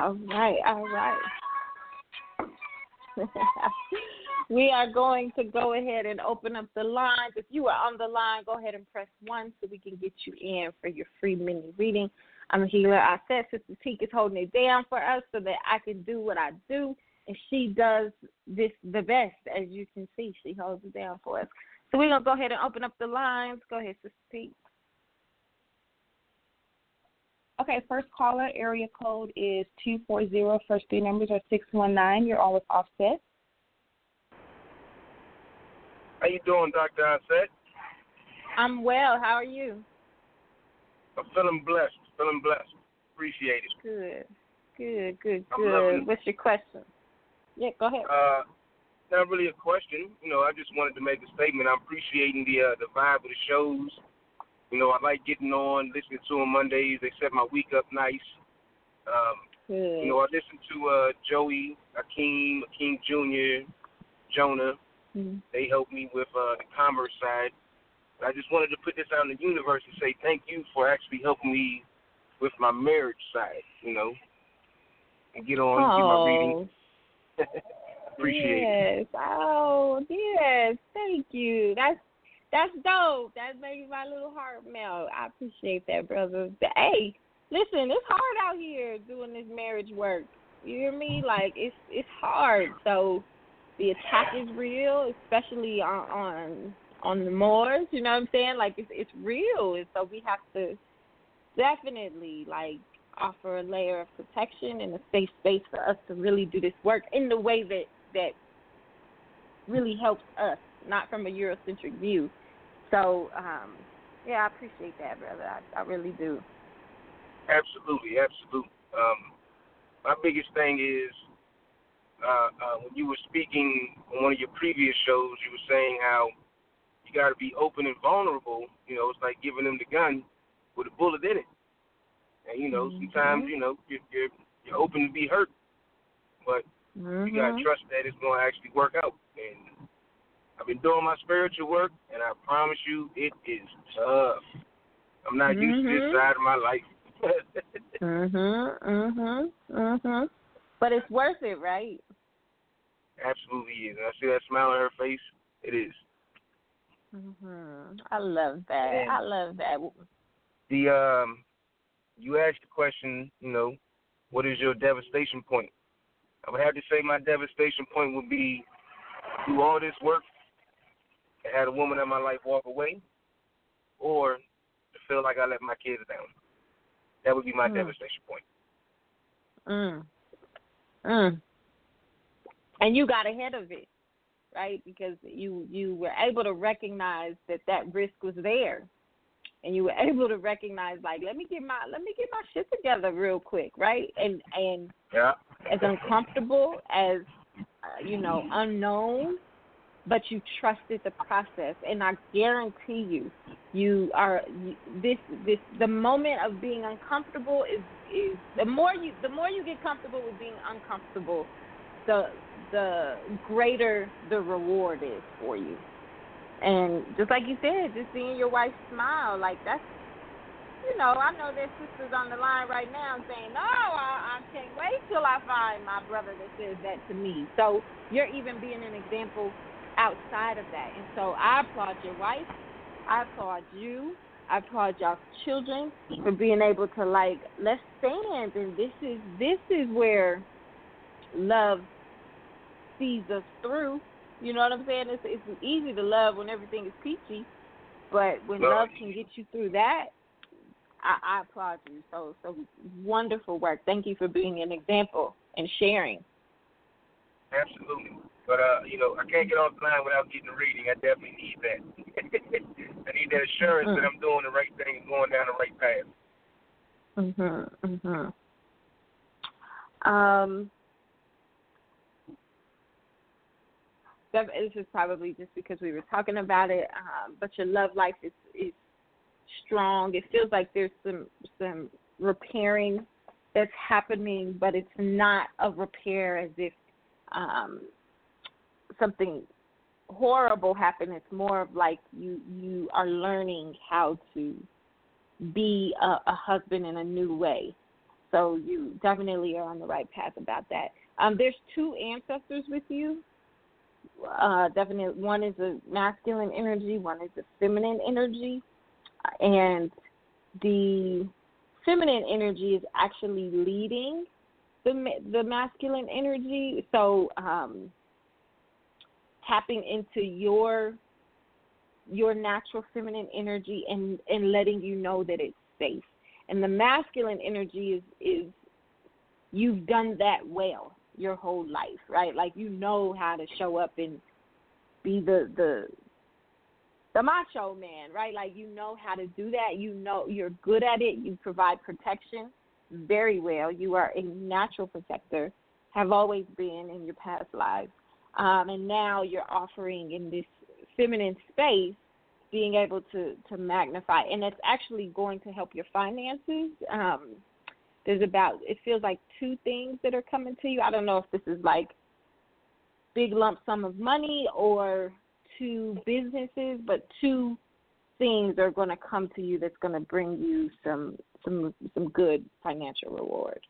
All right, all right, we are going to go ahead and open up the lines. If you are on the line, go ahead and press one so we can get you in for your free mini reading. I'm a healer. I said Sister Teak is holding it down for us so that I can do what I do, and she does this the best. As you can see, she holds it down for us. So we're gonna go ahead and open up the lines. Go ahead, Sister Teak. Okay, first caller, area code is 240. First three numbers are 619. You're on with Auset. How you doing, Dr. Auset? I'm well. How are you? I'm feeling blessed. Feeling blessed. Appreciate it. Good. Good, good, good. What's your question? Yeah, go ahead. Uh, not really a question. You know, I just wanted to make a statement. I'm appreciating the uh, the vibe of the shows. You know, I like getting on, listening to them Mondays. They set my week up nice. Um, good. you know, I listened to uh, Joey, Akeem, Akeem Jr., Jonah. Mhm. They helped me with uh, the commerce side. I just wanted to put this out in the universe and say thank you for actually helping me with my marriage side, you know, and get on and get my reading. Oh, Appreciate yes. it. Oh, yes. Thank you. That's that's dope. That makes my little heart melt. I appreciate that, brother. Hey, listen, it's hard out here doing this marriage work. You hear me? Like it's it's hard. So the attack is real, especially on on on the Moors. You know what I'm saying? Like it's it's real, and so we have to definitely like offer a layer of protection and a safe space for us to really do this work in the way that that really helps us, not from a Eurocentric view. So, um, yeah, I appreciate that, brother. I, I really do. Absolutely, absolutely. Um, my biggest thing is uh, uh, when you were speaking on one of your previous shows, you were saying how you got to be open and vulnerable. You know, it's like giving them the gun with a bullet in it. And you know, sometimes you know you're, you're you're open to be hurt, but you gotta Mhm. trust that it's gonna actually work out. And I've been doing my spiritual work, and I promise you, it is tough. I'm not used to this side of my life. Mhm. Mhm. Mhm. But it's worth it, right? Absolutely is. And I see that smile on her face. It is. Mhm. I love that. And- I love that. The um, you asked the question. You know, what is your devastation point? I would have to say my devastation point would be do all this work and had a woman in my life walk away, or to feel like I let my kids down. That would be my Hmm. devastation point. Mm. Mm. And you got ahead of it, right? Because you you were able to recognize that that risk was there, and you were able to recognize like, let me get my let me get my shit together real quick, right? And and Yeah. as uncomfortable as uh, you know unknown but you trusted the process and i guarantee you you are this this the moment of being uncomfortable is is the more you the more you get comfortable with being uncomfortable the the greater the reward is for you and just like you said just seeing your wife smile like that's you know, I know there's sisters on the line right now saying, "No, I, I can't wait till I find my brother that says that to me." So you're even being an example outside of that, and so I applaud your wife. I applaud you. I applaud y'all children for being able to like let's stand, and this is this is where love sees us through. You know what I'm saying? It's it's easy to love when everything is peachy, but when Well, love can get you through that, I, I applaud you. So so wonderful work. Thank you for being an example and sharing. Absolutely. But uh, you know, I can't get off line without getting a reading. I definitely need that. I need that assurance that I'm doing the right thing and going down the right path. Mhm. Mhm. Um. That, this is probably just because we were talking about it, um, but your love life is is strong. It feels like there's some some repairing that's happening, but it's not a repair as if um, something horrible happened. It's more of like you you are learning how to be a, a husband in a new way. So you definitely are on the right path about that. Um, there's two ancestors with you. Uh, definitely, one is a masculine energy, one is a feminine energy, and the feminine energy is actually leading the the masculine energy. So um, tapping into your your natural feminine energy and and letting you know that it's safe. And the masculine energy is is you've done that well your whole life, right? Like you know how to show up and be the the the macho man, right? Like you know how to do that. You know you're good at it. You provide protection very well. You are a natural protector, have always been in your past lives. Um, and now you're offering in this feminine space being able to to magnify. And it's actually going to help your finances. Um there's about it feels like two things that are coming to you. I don't know if this is like big lump sum of money or two businesses but two things are going to come to you that's going to bring you some some some good financial reward.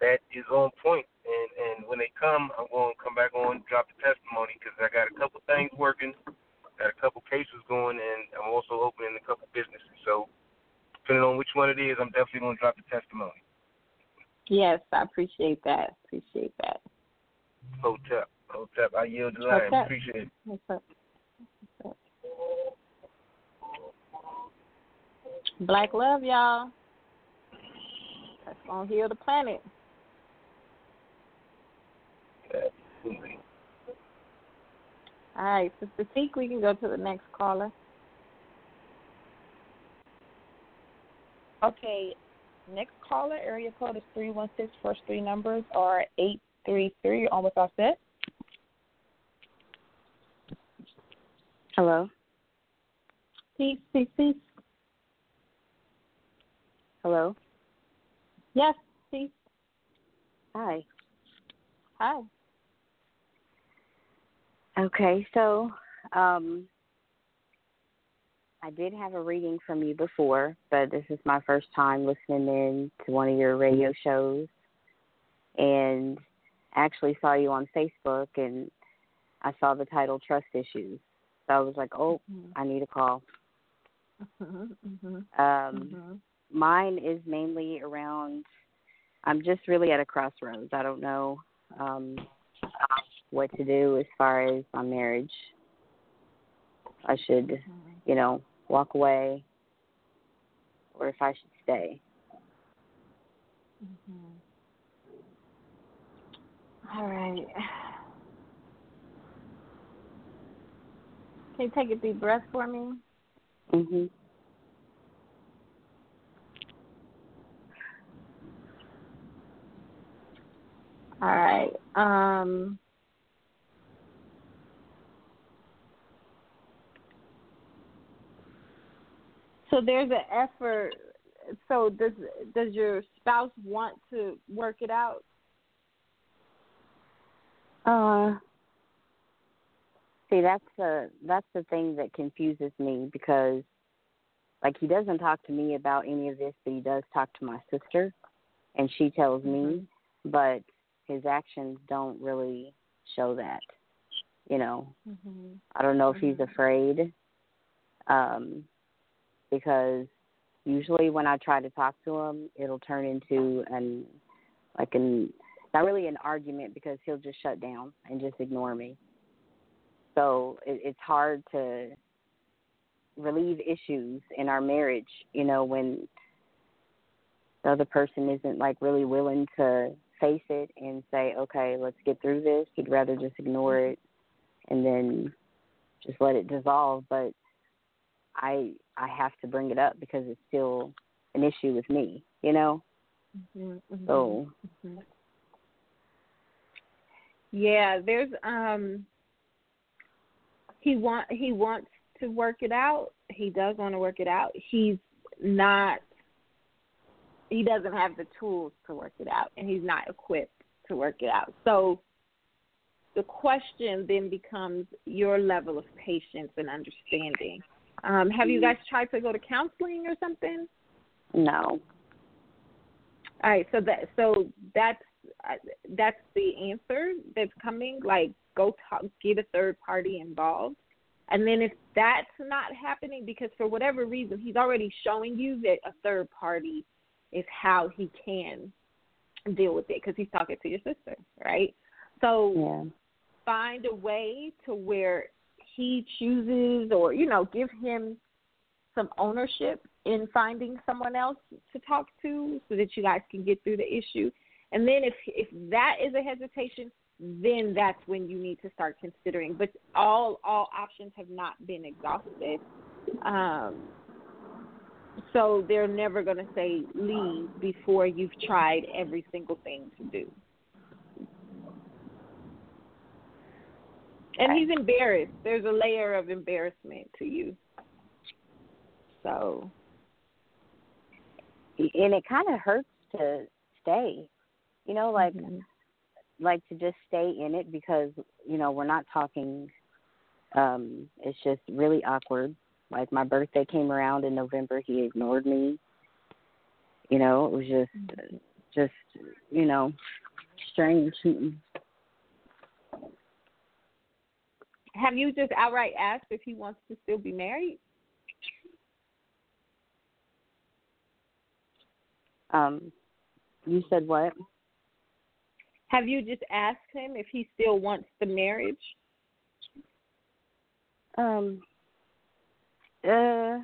That is on point. And and when they come, I'm going to come back on, drop the testimony because I got a couple things working, got a couple cases going, and I'm also opening a couple businesses. So depending on which one it is, I'm definitely going to drop the testimony. Yes, I appreciate that. Appreciate that. Hotep, Hotep. I yield the line. Hotep. Appreciate it. What's up? What's up? Black love, y'all. That's gonna heal the planet. Absolutely. All right, Sister Teak, we can go to the next caller. Okay, next caller, area code is 316. First three numbers are 833. You're on with Auset. Hello. Peace, peace, peace. Hello. Yes, peace. Hi. Hi. Okay, so um I did have a reading from you before, but this is my first time listening in to one of your radio shows and I actually saw you on Facebook and I saw the title Trust Issues. So I was like, "Oh, I need a call." Mhm, mhm, Um mhm. mine is mainly around I'm just really at a crossroads. I don't know um what to do as far as my marriage. I should, you know, walk away or if I should stay. Mhm. All right. Can you take a deep breath for me? Mhm. All right. Um So there's an effort. So does does your spouse want to work it out? Uh See, that's the that's the thing that confuses me because like he doesn't talk to me about any of this, but he does talk to my sister and she tells me, but his actions don't really show that. You know, Mm-hmm. I don't know if he's afraid. Um because usually when I try to talk to him, it'll turn into an like an not really an argument because he'll just shut down and just ignore me. So it, it's hard to relieve issues in our marriage, you know, when the other person isn't like really willing to face it and say, okay, let's get through this. He'd rather just ignore it and then just let it dissolve. But I I have to bring it up because it's still an issue with me, you know. Mm-hmm. So Mhm. Yeah, there's um he want he wants to work it out. He does want to work it out. He's not he doesn't have the tools to work it out and he's not equipped to work it out. So the question then becomes your level of patience and understanding. Um, have you guys tried to go to counseling or something? no. All right, so that so that's uh, that's the answer that's coming. Like, go talk, get a third party involved, and then if that's not happening because for whatever reason he's already showing you that a third party is how he can deal with it because he's talking to your sister, right? So Yeah. find a way to where he chooses or you know give him some ownership in finding someone else to talk to so that you guys can get through the issue. And then if if that is a hesitation then that's when you need to start considering. But all all options have not been exhausted. Um so they're never going to say leave before you've tried every single thing to do and he's embarrassed. There's a layer of embarrassment to you. So and it kind of hurts to stay. You know, like Mm-hmm. like to just stay in it because you know we're not talking. Um, it's just really awkward. Like my birthday came around in November, he ignored me. You know, it was just, just you know, strange. Have you just outright asked if he wants to still be married? Um, you said what? Have you just asked him if he still wants the marriage? Um, uh,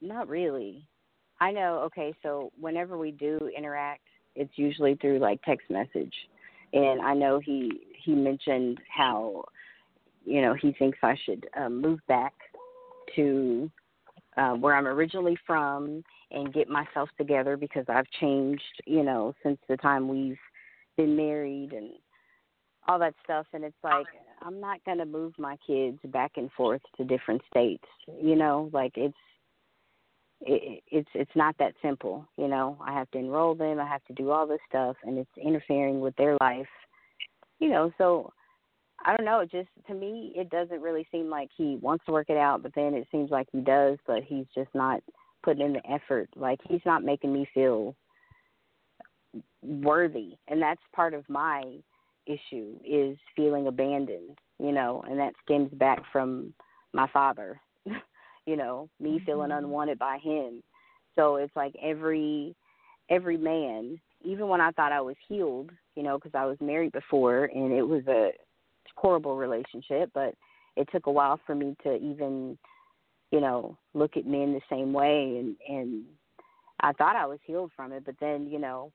not really. I know. Okay, so whenever we do interact, it's usually through like text message, and I know he he mentioned how, you know, he thinks I should um, move back to uh, where I'm originally from and get myself together because I've changed, you know, since the time we've been married and all that stuff. And it's like I'm not going to move my kids back and forth to different states, you know, like it's it, it's it's not that simple, you know. I have to enroll them, I have to do all this stuff, and it's interfering with their life, you know. So I don't know. It just to me, it doesn't really seem like he wants to work it out, but then it seems like he does, but he's just not putting in the effort. Like he's not making me feel worthy, and that's part of my issue is feeling abandoned, you know, and that stems back from my father, you know, me feeling mm-hmm. unwanted by him. So it's like every every man, even when I thought I was healed, you know, because I was married before and it was a horrible relationship, but it took a while for me to even, you know, look at men the same way and and I thought I was healed from it, but then, you know,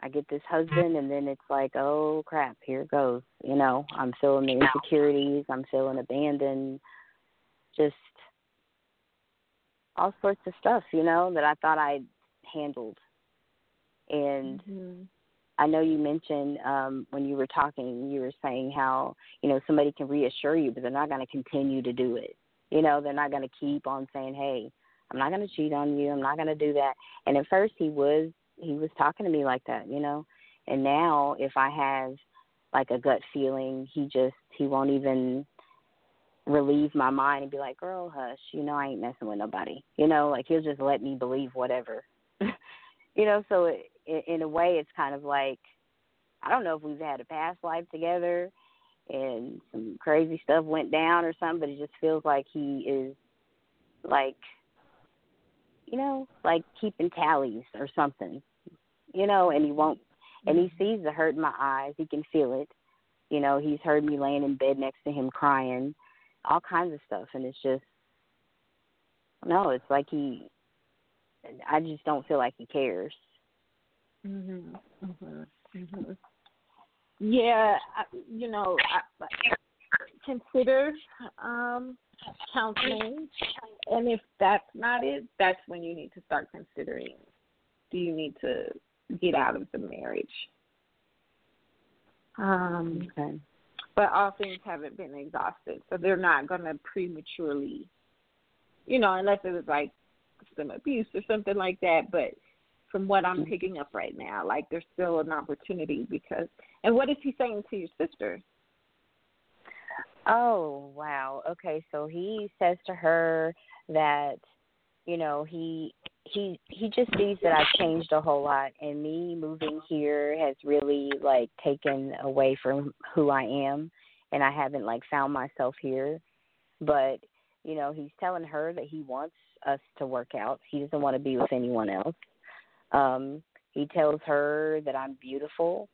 I get this husband and then it's like, oh crap, here it goes. You know, I'm feeling the insecurities, I'm feeling abandoned, just all sorts of stuff, you know, that I thought I handled. And Mm-hmm. I know you mentioned um when you were talking, you were saying how, you know, somebody can reassure you, but they're not going to continue to do it. You know, they're not going to keep on saying, "Hey, I'm not going to cheat on you. I'm not going to do that." And at first he was he was talking to me like that, you know. And now if I have like a gut feeling, he just he won't even relieve my mind and be like, "Girl, hush, you know I ain't messing with nobody." You know, like he'll just let me believe whatever. you know, so it, in a way it's kind of like I don't know if we've had a past life together and some crazy stuff went down or something, but it just feels like he is like you know, like keeping tallies or something. You know, and he won't and he mm-hmm. sees the hurt in my eyes, he can feel it. You know, he's heard me laying in bed next to him crying, all kinds of stuff and it's just no, it's like he I just don't feel like he cares. Mhm. Mhm. Mhm. Yeah, I, you know, I, I consider um counseling, and if that's not it, that's when you need to start considering: do you need to get out of the marriage? Um, Okay. but all things haven't been exhausted, so they're not going to prematurely, you know, unless it was like some abuse or something like that. But from what I'm mm-hmm. picking up right now, like there's still an opportunity because. And what is he saying to your sister? Oh, wow. Okay, so he says to her that you know, he he he just sees that I've changed a whole lot, and me moving here has really like taken away from who I am, and I haven't like found myself here. But you know, he's telling her that he wants us to work out. He doesn't want to be with anyone else. Um, he tells her that I'm beautiful,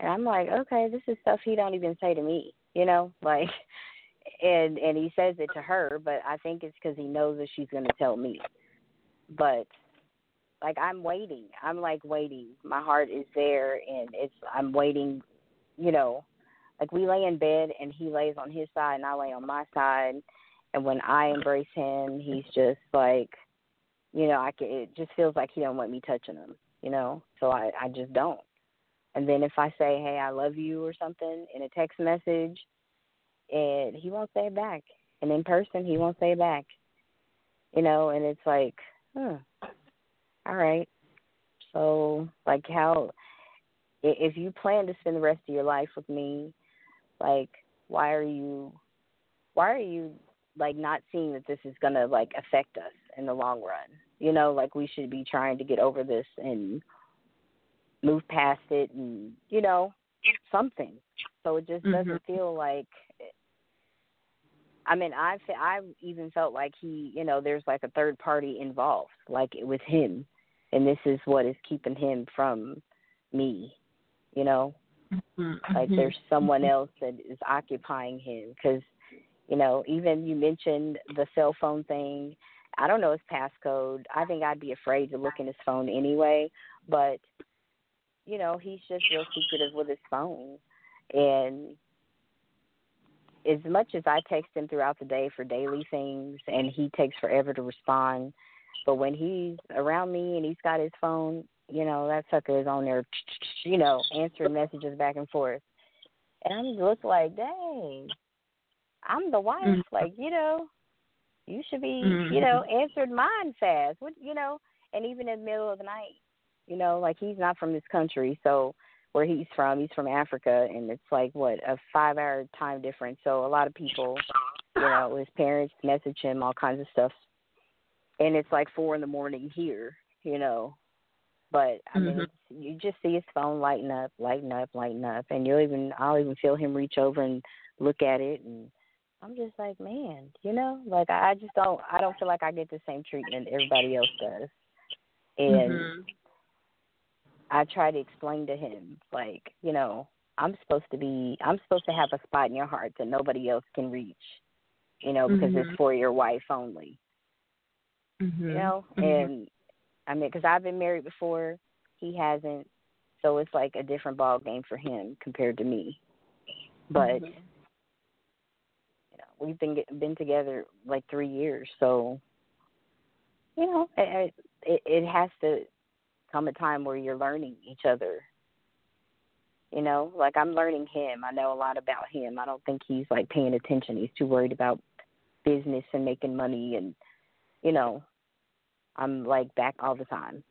and I'm like, okay, this is stuff he don't even say to me. You know, like, and and he says it to her, but I think it's because he knows that she's going to tell me but like I'm waiting. I'm like waiting. My heart is there and it's I'm waiting, you know. Like we lay in bed and he lays on his side and I lay on my side and when I embrace him, he's just like you know, I can, it just feels like he don't want me touching him, you know. So I I just don't. And then if I say, "Hey, I love you" or something in a text message, and he won't say it back. And in person, he won't say it back. You know, and it's like Hmm. All right. So, like, how, if you plan to spend the rest of your life with me, like, why are you, why are you, like, not seeing that this is to, like, affect us in the long run? You know, like, we should be trying to get over this and move past it and, you know, something. So it just doesn't Mhm. feel like I mean, I I even felt like he, you know, there's like a third party involved, like with him, and this is what is keeping him from me, you know, Mm-hmm. like there's someone else that is occupying him because, you know, even you mentioned the cell phone thing. I don't know his passcode. I think I'd be afraid to look in his phone anyway, but you know, he's just real secretive with his phone, and as much as I text him throughout the day for daily things and he takes forever to respond, but when he's around me and he's got his phone, you know, that sucker is on there, you know, answering messages back and forth. And I'm just like, dang, I'm the wife. Mhm. Like, you know, you should be, Mhm. you know, answered mine fast. What, you know, and even in the middle of the night, you know, like he's not from this country, so where he's from. He's from Africa, and it's like what a five-hour time difference. So a lot of people, you know, his parents message him all kinds of stuff, and it's like four in the morning here, you know. But I mean, Mhm. you just see his phone lighting up, lighting up, lighting up, and you'll even I'll even feel him reach over and look at it, and I'm just like, man, you know, like I just don't I don't feel like I get the same treatment everybody else does, and. Mhm. I try to explain to him, like, you know, I'm supposed to be, I'm supposed to have a spot in your heart that nobody else can reach, you know, because Mhm. it's for your wife only, Mhm. you know. Mhm. And I mean, because I've been married before, he hasn't, so it's like a different ball game for him compared to me. But Mhm. know, we've been been together like three years, so you know, it, it it has to come a time where you're learning each other. You know, like I'm learning him. I know a lot about him. I don't think he's like paying attention. He's too worried about business and making money and you know, I'm like back all the time.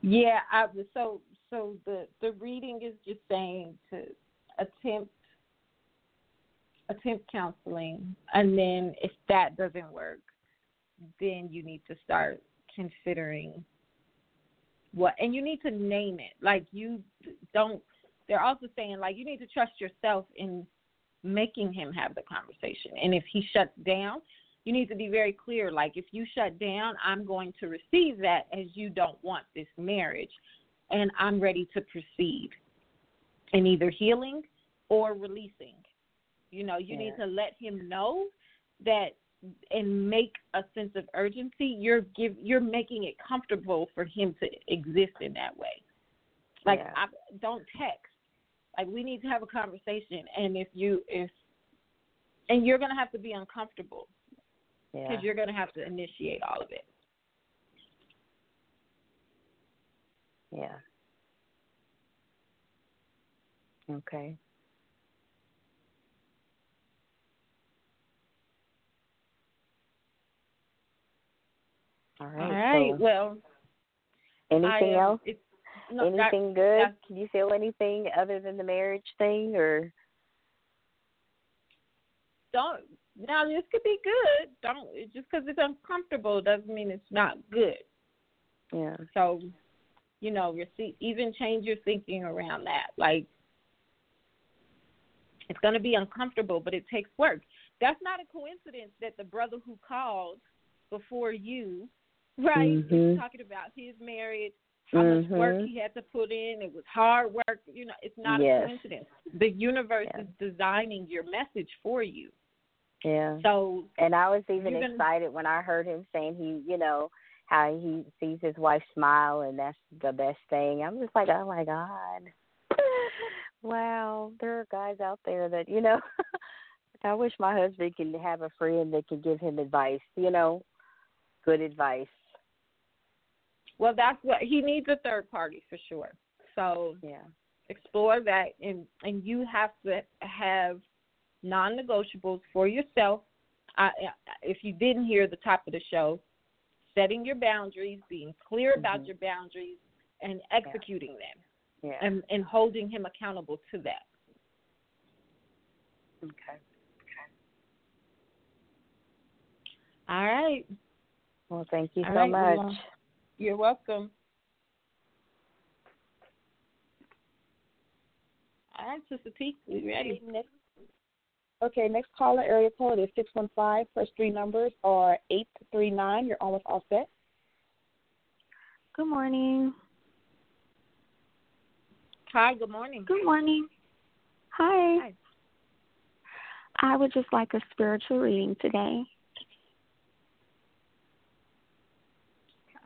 Yeah, I so so the the reading is just saying to attempt attempt counseling and then if that doesn't work, then you need to start considering what and you need to name it. Like you don't they're also saying like you need to trust yourself in making him have the conversation. And if he shuts down, you need to be very clear like if you shut down i'm going to receive that as you don't want this marriage and i'm ready to proceed in either healing or releasing you know you need to let him know that and make a sense of urgency you're give you're making it comfortable for him to exist in that way like Yeah. I, don't text like we need to have a conversation and if you if and you're going to have to be uncomfortable because Yeah. you're going to have to initiate all of it. Yeah. Okay. All right. all right. So well, anything I, um, else? No, that- anything good? yeah. Can you feel anything other than the marriage thing or don't now this could be good. Don't just because it's uncomfortable doesn't mean it's not good. Yeah. So, you know, receive, even change your thinking around that. Like, it's going to be uncomfortable, but it takes work. That's not a coincidence that the brother who called before you, right, is Mhm. talking about his marriage, how much work Mhm. he had to put in. It was hard work. You know, it's not Yes. a coincidence. The universe Yeah. is designing your message for you. Yeah. So And I was even gonna- excited when I heard him saying he, you know, how he sees his wife smile and that's the best thing. I'm just like, oh my god, wow, there are guys out there that you know. I wish my husband could have a friend that could give him advice, you know, good advice. Well, that's what he needs a third party for sure. So Yeah. explore that, and and you have to have non-negotiables for yourself. I, if you didn't hear the top of the show, setting your boundaries, being clear about Mhm. your boundaries, and executing them, Yeah. and and holding him accountable to that. okay. okay. All right. Well, thank you All so right, much. well, You're welcome. All right, Sister T, we ready? Next, okay, next caller area code is six one five. First three numbers are eight three nine. You're almost all set. Good morning. Hi, good morning. Good morning. Hi. Hi. I would just like a spiritual reading today.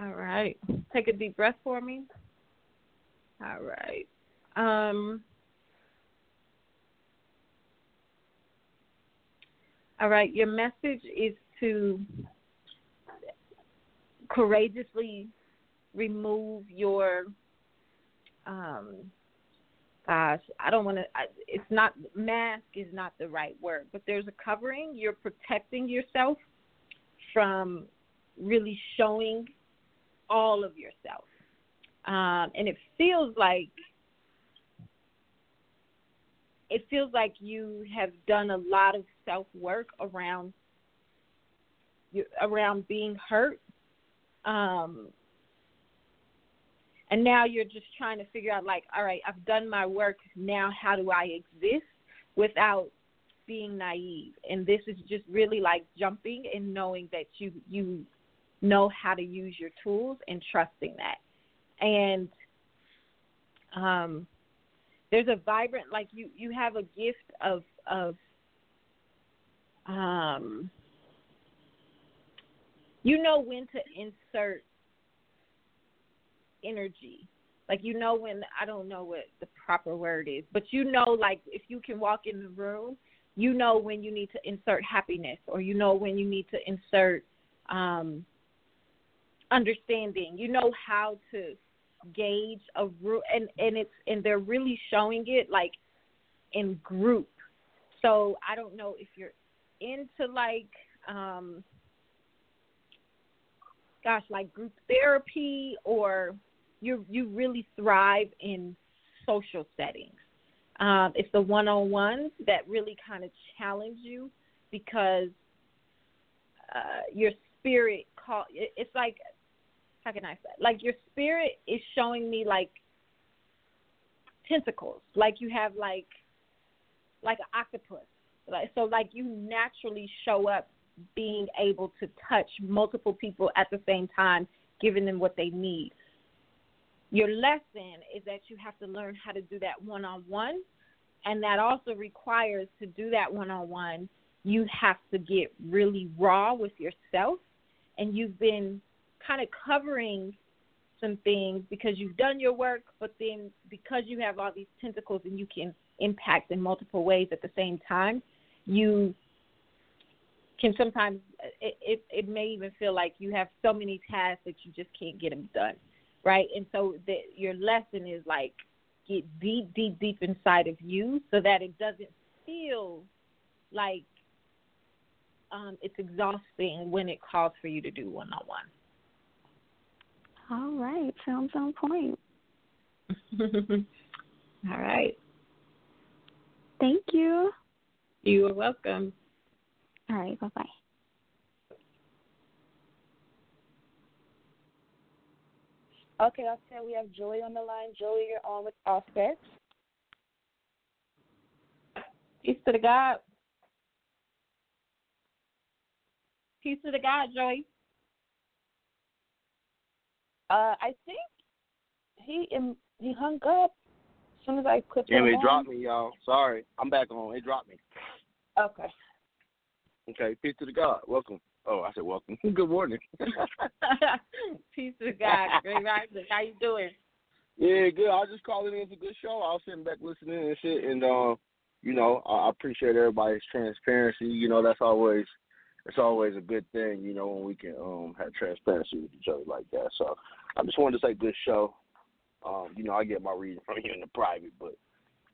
All right. Take a deep breath for me. All right. Um All right, your message is to courageously remove your um gosh, I don't want to it's not mask is not the right word, but there's a covering. You're protecting yourself from really showing all of yourself. Um, and it feels like it feels like you have done a lot of self work around you around being hurt. Um, and now you're just trying to figure out like, all right, I've done my work. Now how do I exist without being naive? And this is just really like jumping and knowing that you you know how to use your tools and trusting that. And um, there's a vibrant like you you have a gift of of um, you know when to insert energy. Like you know when I don't know what the proper word is, but you know like if you can walk in the room, you know when you need to insert happiness or you know when you need to insert um understanding. You know how to gauge a room and and it's and they're really showing it like in group. So I don't know if you're into like um gosh, like group therapy or you you really thrive in social settings. Um, it's the one on ones that really kind of challenge you because uh, your spirit call it, it's like how can I say? Like your spirit is showing me like tentacles. Like you have like like an octopus. Like so like you naturally show up being able to touch multiple people at the same time giving them what they need. Your lesson is that you have to learn how to do that one on one and that also requires to do that one on one you have to get really raw with yourself and you've been kind of covering some things because you've done your work, but then because you have all these tentacles and you can impact in multiple ways at the same time, you can sometimes it, it it may even feel like you have so many tasks that you just can't get them done, right? And so that your lesson is like get deep, deep, deep inside of you so that it doesn't feel like um, it's exhausting when it calls for you to do one on one. All right, sounds on point. All right. Thank you. You are welcome. All right. Bye bye. Okay, I'll we have Joey on the line. Joey, you're on with Auset. Peace to the God. Peace to the God, Joey. Uh, I think he um, he hung up as soon as I clicked him it on. dropped me, y'all. Sorry. I'm back on. It dropped me. Okay. Okay, peace to the God. Welcome. Oh, I said welcome. Good morning. Peace to God. Great rising. How you doing? yeah, good. I was just calling in. It's a good show. I was sitting back listening and shit, and uh, you know, I I appreciate everybody's transparency. You know, that's always it's always a good thing. You know, when we can um have transparency with each other like that. So I just wanted to say good show. Um, you know, I get my reading from you in the private, but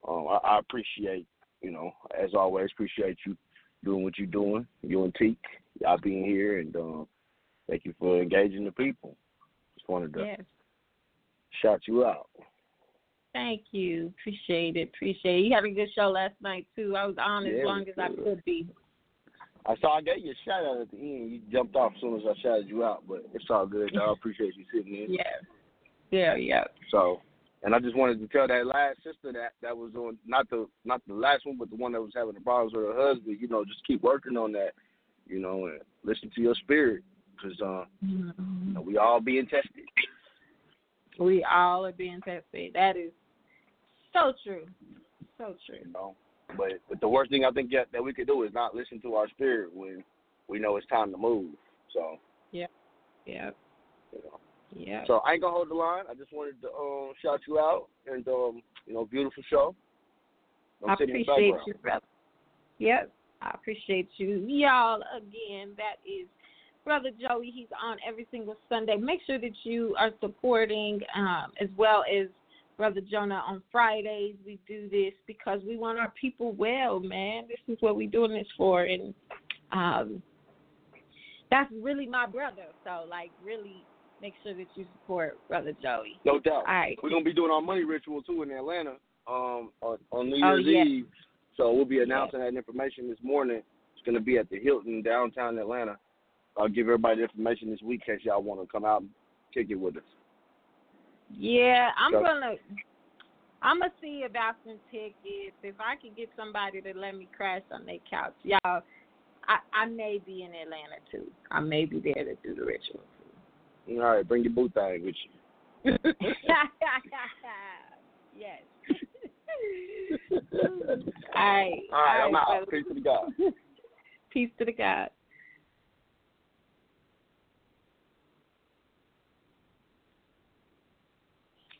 um, I, I appreciate, you know, as always, appreciate you doing what you're doing. You and Teak, y'all being here, and um, thank you for engaging the people. Just wanted to Yes. shout you out. Thank you. Appreciate it. Appreciate it. You had a good show last night too. I was on as long as I could be. I saw I gave you a shout out at the end. You jumped off as soon as I shouted you out, but it's all good. I appreciate you sitting in. Yeah. Yeah, yeah. So, and I just wanted to tell that last sister that that was on not the not the last one, but the one that was having the problems with her husband. You know, just keep working on that. You know, and listen to your spirit, because uh, you know, we all being tested. We all are being tested. That is so true. So true. You know, but but the worst thing I think that that we could do is not listen to our spirit when we know it's time to move. So, Yeah. you know. Yeah. So I ain't gonna hold the line. I just wanted to um, shout you out and um, you know, beautiful show. I sitting in the appreciate you, brother. Yep. I appreciate you. Y'all, again, that is Brother Joey. He's on every single Sunday. Make sure that you are supporting um, as well as Brother Jonah on Fridays. We do this because we want our people well, man. This is what we're doing this for. And um, that's really my brother. So, like, really make sure that you support Brother Joey. No doubt. All right. We're gonna be doing our money ritual too in Atlanta um, on, on New Oh, Year's yeah. Eve. So we'll be announcing that information this morning. It's gonna be at the Hilton downtown Atlanta. I'll give everybody the information this week in case y'all want to come out and kick it with us. Yeah, I'm So- gonna I'm gonna see about some tickets. If I can get somebody to let me crash on their couch, y'all. I I may be in Atlanta too. I may be there to do the ritual. All right, bring your boot thing with you. yes. all right. All right, I'm out. Peace to the God. Peace to the God.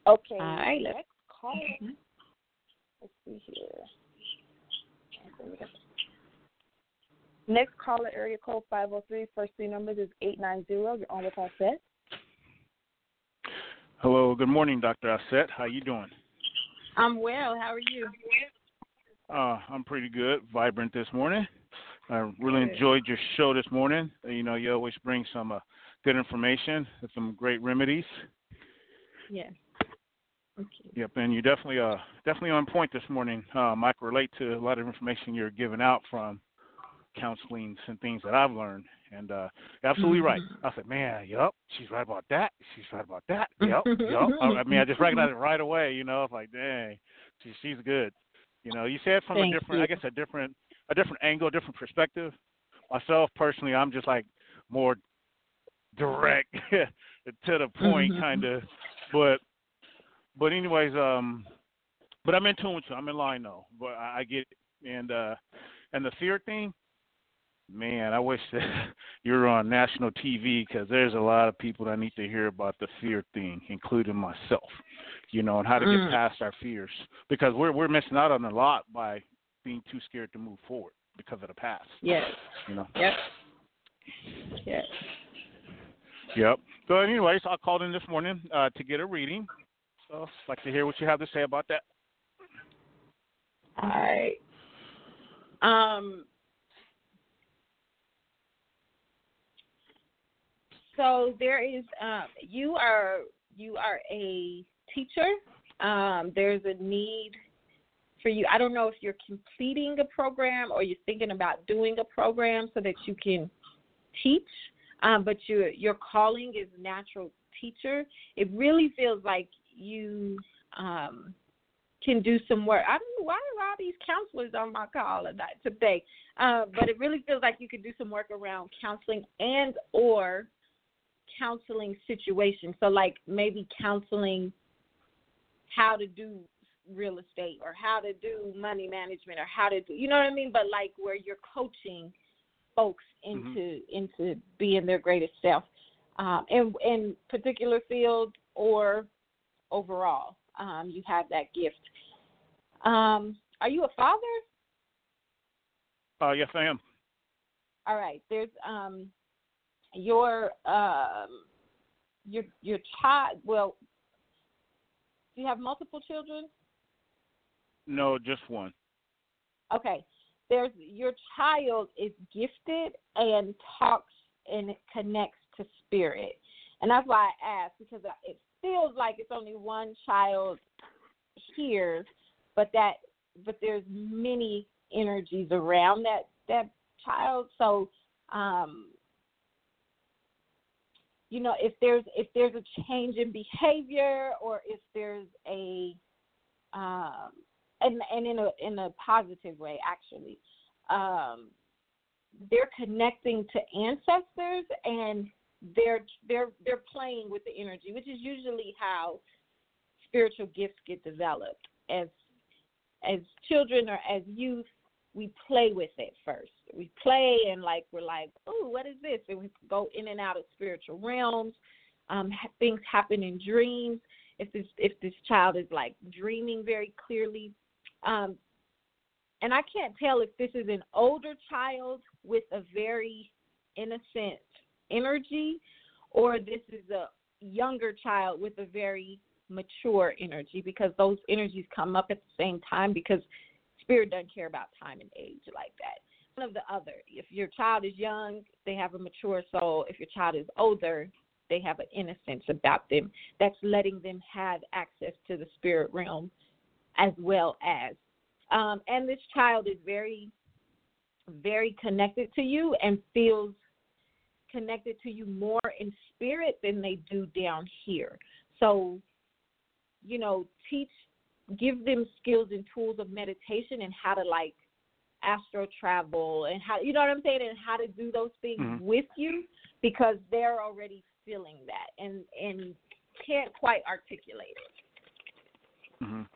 Okay. All right, let's- Next call. Let's see here. Next caller, area code 503. First three numbers is 890. You're on with Auset. Hello, good morning, Dr. Auset. How you doing? I'm well. How are you? Uh, I'm pretty good, vibrant this morning. I really Good. enjoyed your show this morning. You know, you always bring some uh, good information and some great remedies. Yes. Okay. Yep, and you definitely uh definitely on point this morning. Um, I can relate to a lot of information you're giving out from counselings and things that I've learned. And uh you're absolutely right. Mhm. I said, man, yep, she's right about that. She's right about that. Yep, yep. I, I mean, I just recognized it right away. You know, it's like, dang, she, she's good. You know, you said from Thank a different, you. I guess, a different, a different angle, a different perspective. Myself personally, I'm just like more direct to the point, Mhm. kind of. But, but anyways, um, but I'm in tune with you. I'm in line though. But I, I get it. And uh, and the fear thing, man, I wish that you were on national TV because there's a lot of people that need to hear about the fear thing, including myself. You know, and how to get Mm. past our fears because we're we're missing out on a lot by being too scared to move forward because of the past. Yes. You know. Yep. Yes. Yep. So, anyways, I called in this morning uh, to get a reading. I'd like to hear what you have to say about that. All right. Um. So there is. Um, you are you are a teacher. Um, there's a need for you. I don't know if you're completing a program or you're thinking about doing a program so that you can teach, um, but your your calling is natural teacher. It really feels like you um, can do some work. I don't know why are all these counselors on my call today, uh, but it really feels like you could do some work around counseling and or counseling situations. So like maybe counseling how to do real estate or how to do money management or how to do you know what I mean? But like where you're coaching folks into mm-hmm. into being their greatest self. Um, in in particular fields or overall, um, you have that gift. Um, are you a father? Uh, yes, I am. All right. There's um, your um, your your child. Well, do you have multiple children? No, just one. Okay. There's your child is gifted and talks and connects to spirit, and that's why I asked because it feels like it's only one child here, but that but there's many energies around that that child. So, um, you know, if there's if there's a change in behavior or if there's a um, and and in a in a positive way actually, um, they're connecting to ancestors and they're they're they're playing with the energy, which is usually how spiritual gifts get developed. As as children or as youth, we play with it first. We play and like we're like, oh, what is this? And we go in and out of spiritual realms. Um, things happen in dreams. If this if this child is like dreaming very clearly, um, and I can't tell if this is an older child with a very innocent energy or this is a younger child with a very mature energy because those energies come up at the same time because spirit doesn't care about time and age like that. One of the other. If your child is young, they have a mature soul. If your child is older, they have an innocence about them that's letting them have access to the spirit realm as well as. Um, and this child is very, very connected to you and feels connected to you more in spirit than they do down here. So, you know, teach, give them skills and tools of meditation and how to like astro travel and how, you know what I'm saying, and how to do those things mm-hmm. with you because they're already feeling that and and can't quite articulate it. Mhm.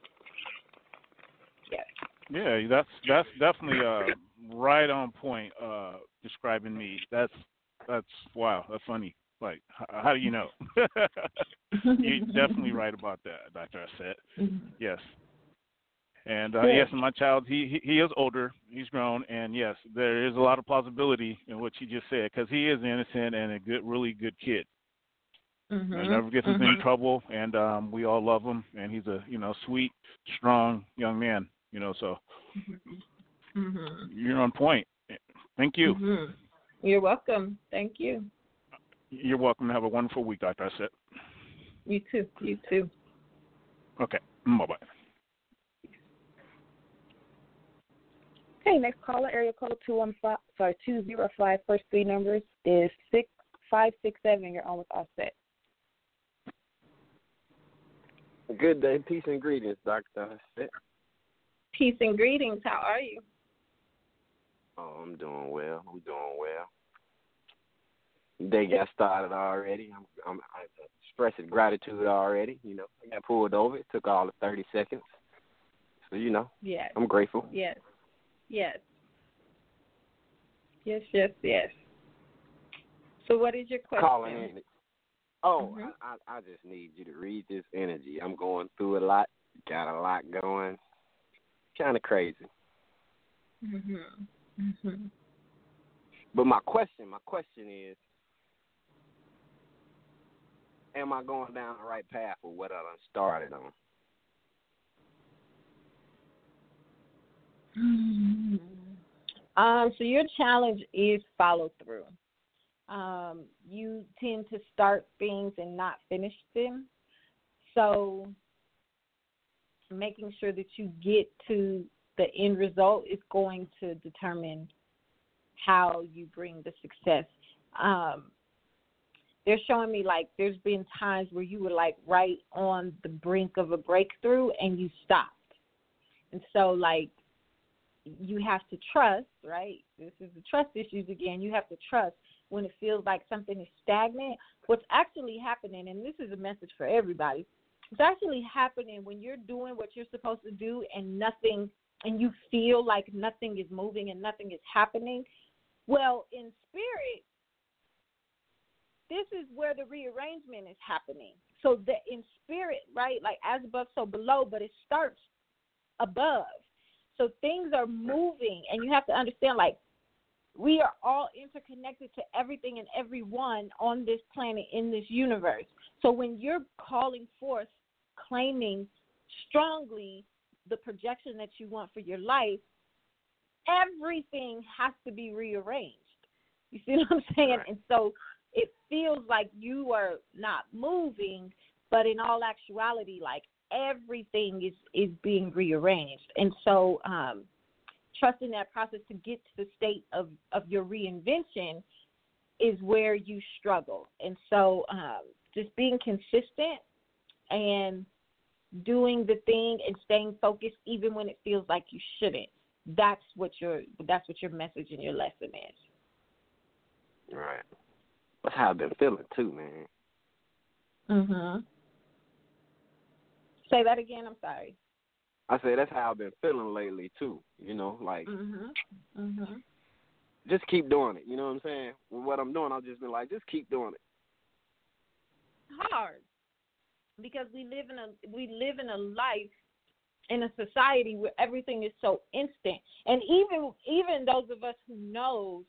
Yes. Yeah, that's that's definitely uh right on point uh describing me. That's that's wow. That's funny. Like, how, how do you know? You're definitely right about that, Doctor Auset. Mm-hmm. Yes. And uh, yes, my child, he, he he is older, he's grown, and yes, there is a lot of plausibility in what you just said because he is innocent and a good, really good kid. Mm-hmm. He never gets mm-hmm. in trouble, and um, we all love him, and he's a you know sweet, strong young man. You know, so mm-hmm. you're on point. Thank you. You're welcome. Thank you. You're welcome. Have a wonderful week, Dr. Auset. You too. You too. Okay. Bye bye. Okay, next caller, area code two one five sorry, two zero five. First three numbers is six five six seven. You're on with Auset. Good day, peace and greetings, Doctor Auset. Peace and greetings. How are you? Oh, I'm doing well. I'm doing well. They got started already. I'm, I'm I expressing gratitude already. You know, I got pulled over. It took all of thirty seconds. So you know, yes. I'm grateful. Yes, yes, yes, yes, yes. So, what is your question? Calling in. Oh, Mhm. I, I I just need you to read this energy. I'm going through a lot. Got a lot going. Kind of crazy. Mhm. Mhm. But my question, my question is, am I going down the right path with what I done started on? Um, so your challenge is follow through. Um, you tend to start things and not finish them. So making sure that you get to the end result is going to determine how you bring the success. Um, they're showing me like there's been times where you were like right on the brink of a breakthrough and you stopped. And so like you have to trust, right? This is the trust issues again. You have to trust when it feels like something is stagnant. What's actually happening, and this is a message for everybody, it's actually happening when you're doing what you're supposed to do and nothing, and you feel like nothing is moving and nothing is happening. Well, in spirit, this is where the rearrangement is happening. So that in spirit, right, like as above, so below, but it starts above. So things are moving, and you have to understand, like, we are all interconnected to everything and everyone on this planet, in this universe. So when you're calling forth, claiming strongly the projection that you want for your life, everything has to be rearranged. You see what I'm saying? Right. And so it feels like you are not moving, but in all actuality, like everything is is being rearranged. And so um trusting that process to get to the state of of your reinvention is where you struggle. And so um just being consistent and doing the thing and staying focused even when it feels like you shouldn't. That's what your that's what your message and your lesson is. Right. That's how I've been feeling too, man. Mhm. Say that again. I'm sorry. I say that's how I've been feeling lately too. You know, like Mhm. Mhm. just keep doing it. You know what I'm saying? With what I'm doing, I've just been like, just keep doing it. Hard because we live in a we live in a life in a society where everything is so instant, and even even those of us who knows,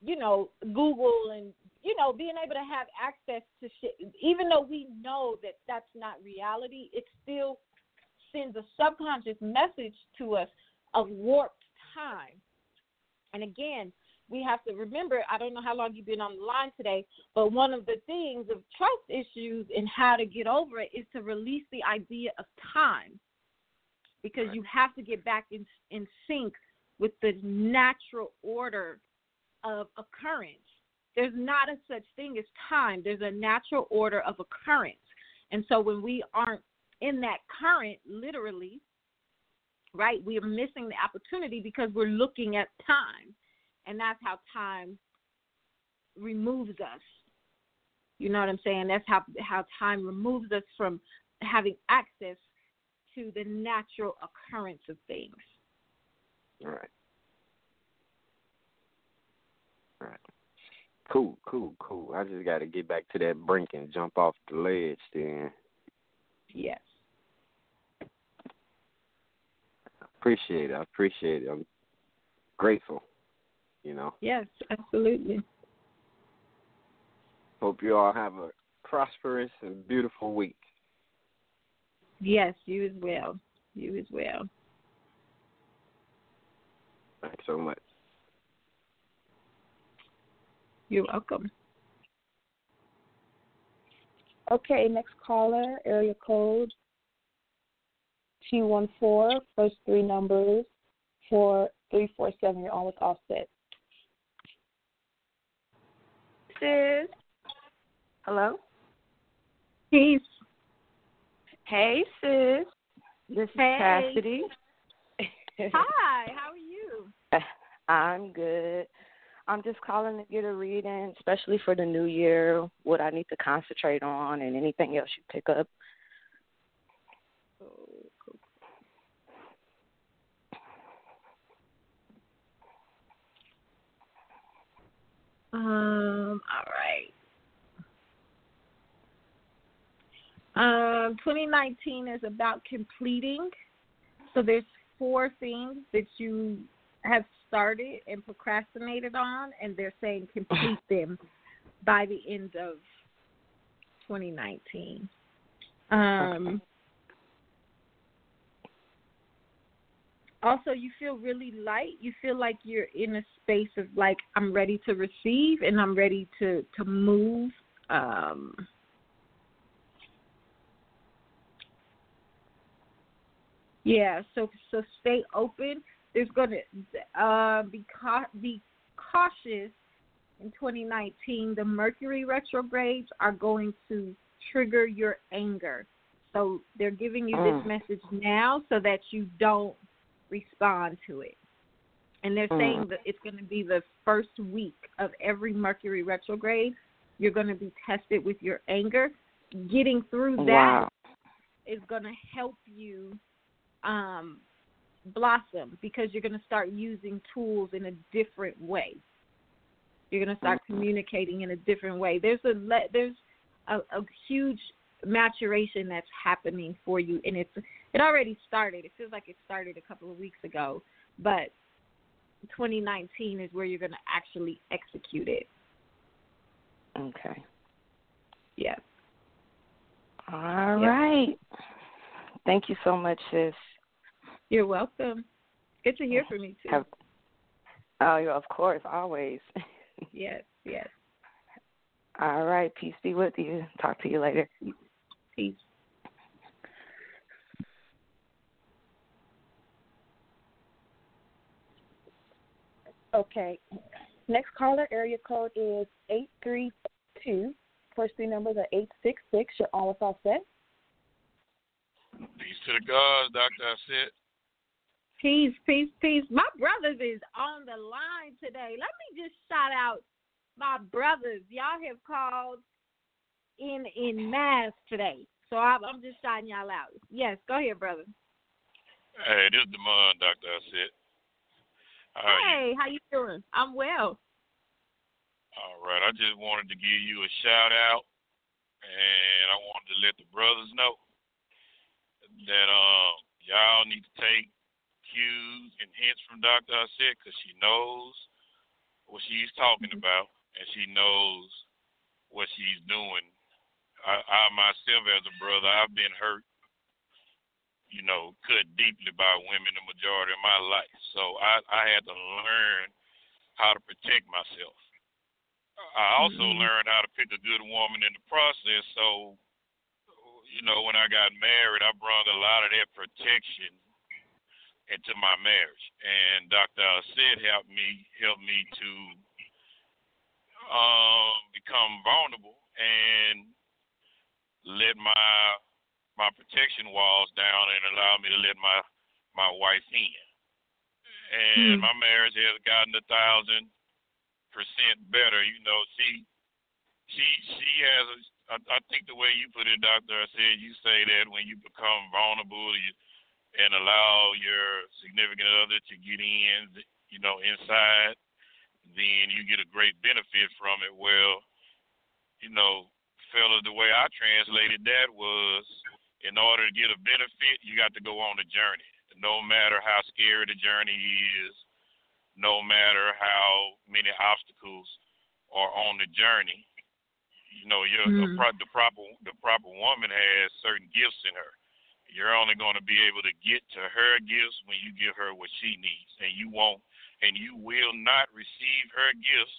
you know, Google and you know being able to have access to shit, even though we know that that's not reality, it still sends a subconscious message to us of warped time. And again, we have to remember I don't know how long you've been on the line today, but one of the things of trust issues and how to get over it is to release the idea of time. Because you have to get back in in sync with the natural order of occurrence. There's not a such thing as time. There's a natural order of occurrence. And so when we aren't in that current, literally, right, we are missing the opportunity because we're looking at time. And that's how time removes us. You know what I'm saying? That's how how time removes us from having access to the natural occurrence of things. All right. All right. Cool, cool, cool. I just got to get back to that brink and jump off the ledge then. Yes. Appreciate it. I appreciate it. I'm grateful. You know. Yes, absolutely. Hope you all have a prosperous and beautiful week. Yes, you as well. You as well. Thanks so much. You're welcome. Okay, next caller, area code two one four. First three numbers four three four seven. You're on with Auset. Sis. Hello? Peace. Hey, sis. This is Hey. Cassidy. Hi, how are you? I'm good. I'm just calling to get a reading, especially for the new year, what I need to concentrate on and anything else you pick up. Um, all right. Um, 2019 is about completing. So there's four things that you have started and procrastinated on, and they're saying complete them by the end of 2019. Um, also, you feel really light. You feel like you're in a space of like I'm ready to receive and I'm ready to to move. Um, Yeah, so so stay open. There's going to uh, be ca- be cautious in 2019. The Mercury retrogrades are going to trigger your anger. So they're giving you Mm. this message now so that you don't respond to it. And they're Mm. saying that it's going to be the first week of every Mercury retrograde. You're going to be tested with your anger. Getting through that Wow. is going to help you um, blossom because you're going to start using tools in a different way. You're going to start communicating in a different way. There's a le- there's a, a huge maturation that's happening for you, and it's it already started. It feels like it started a couple of weeks ago, but 2019 is where you're going to actually execute it. Okay. Yeah. All Yep. right. Thank you so much, sis. You're welcome. Good to hear from you too. Have, oh, yeah, of course, always. yes, yes. All right. Peace be with you. Talk to you later. Peace. Okay. Next caller, area code is 832. First three numbers are 866. You're on with Auset. Peace to the gods, Doctor. I said. Peace, peace, peace. My brothers is on the line today. Let me just shout out my brothers. Y'all have called in in mass today, so I'm, I'm just shouting y'all out. Yes, go ahead, brother. Hey, this is Demond, Doctor. I said. How are you? hey, how you doing? I'm well. All right. I just wanted to give you a shout out, and I wanted to let the brothers know that um y'all need to take cues and hints from Doctor Auset because she knows what she's talking about and she knows what she's doing. I, I myself, as a brother, I've been hurt, you know, cut deeply by women the majority of my life. So I, I had to learn how to protect myself. I also Mhm. learned how to pick a good woman in the process. So, you know, when I got married, I brought a lot of that protection into my marriage. And Dr. Auset helped me helped me to um, become vulnerable and let my my protection walls down and allow me to let my my wife in. And Hmm. my marriage has gotten a thousand percent better. You know, she she she has. A, I, I think the way you put it, Doctor, Auset you say that when you become vulnerable, you and allow your significant other to get in, you know, inside, then you get a great benefit from it. Well, you know, fella, the way I translated that was in order to get a benefit, you got to go on a journey. No matter how scary the journey is, no matter how many obstacles are on the journey, you know, you're Mm. the, pro- the proper the proper woman has certain gifts in her. You're only going to be able to get to her gifts when you give her what she needs, and you won't, and you will not receive her gifts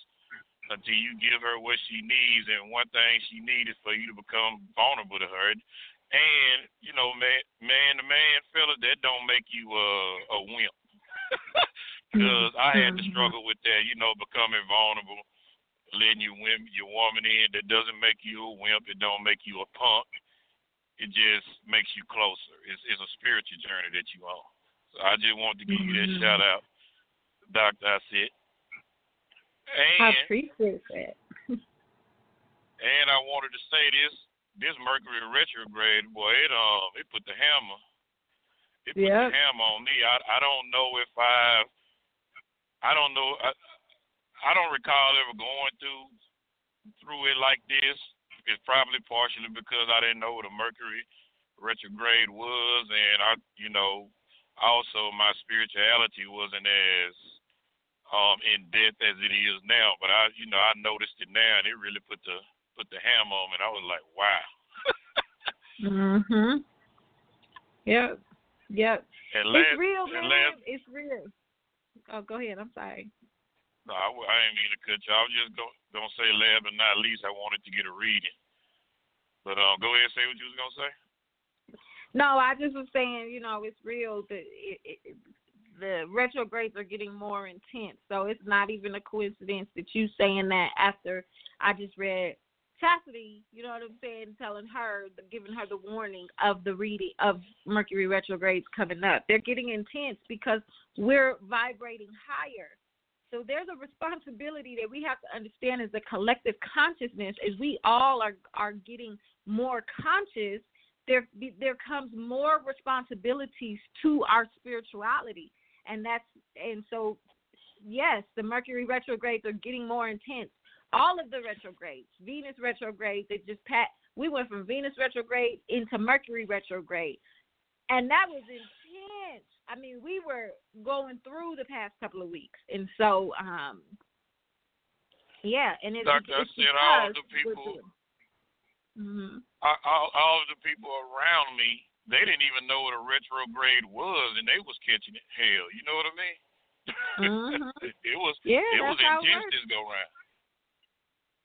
until you give her what she needs. And one thing she needs is for you to become vulnerable to her. And you know, man, man to man, fella, that don't make you a a wimp. Because I had to struggle with that, you know, becoming vulnerable, letting you wimp your woman in. That doesn't make you a wimp. It don't make you a punk. It just makes you closer. It's, it's a spiritual journey that you on. So I just wanted to give you that Mhm. shout out, Doctor. I said. I And appreciate that. and I wanted to say this: this Mercury retrograde, boy, it um, it put the hammer, it put Yep. the hammer on me. I I don't know if I, I don't know, I, I don't recall ever going through through it like this. It's probably partially because I didn't know what a Mercury retrograde was, and I, you know, also my spirituality wasn't as um in depth as it is now. But I, you know, I noticed it now, and it really put the put the hammer on me. And I was like, wow. Mhm. Yep. Yep. And it's last, real, and man. last, It's real. Oh, go ahead. I'm sorry. no, I, I didn't mean to cut you. I was just gonna, gonna say last but not least, I wanted to get a reading. But um, go ahead and say what you was gonna say. No, I just was saying, you know, it's real. The it, it, the retrogrades are getting more intense, so it's not even a coincidence that you saying that after I just read Chastity. You know what I'm saying? Telling her, giving her the warning of the reading of Mercury retrogrades coming up. They're getting intense because we're vibrating higher. So there's a responsibility that we have to understand as a collective consciousness as we all are are getting more conscious there there comes more responsibilities to our spirituality and that's and so yes the mercury retrogrades are getting more intense. All of the retrogrades venus retrograde they just pat we went from venus retrograde into mercury retrograde. And that was intense. I mean we were going through the past couple of weeks. And so um yeah and it's, Doctor, it's Auset all the people Mhm. all, all, all of the people around me, they didn't even know what a retrograde was, and they was catching it. Hell, you know what I mean? Mhm. it was Yeah, it was it this go round.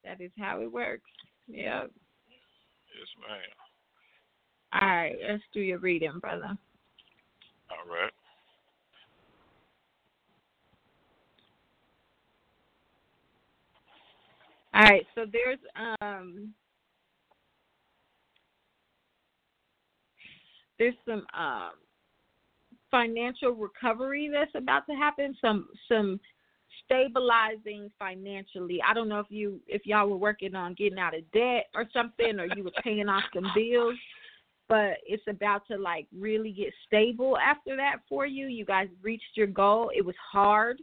That is how it works. Yeah. Yes, ma'am. All right, let's do your reading, brother. All right. All right, so there's um there's some um financial recovery that's about to happen, some some stabilizing financially. I don't know if you if y'all were working on getting out of debt or something or you were paying off some bills, but it's about to like really get stable after that for you. You guys reached your goal. It was hard.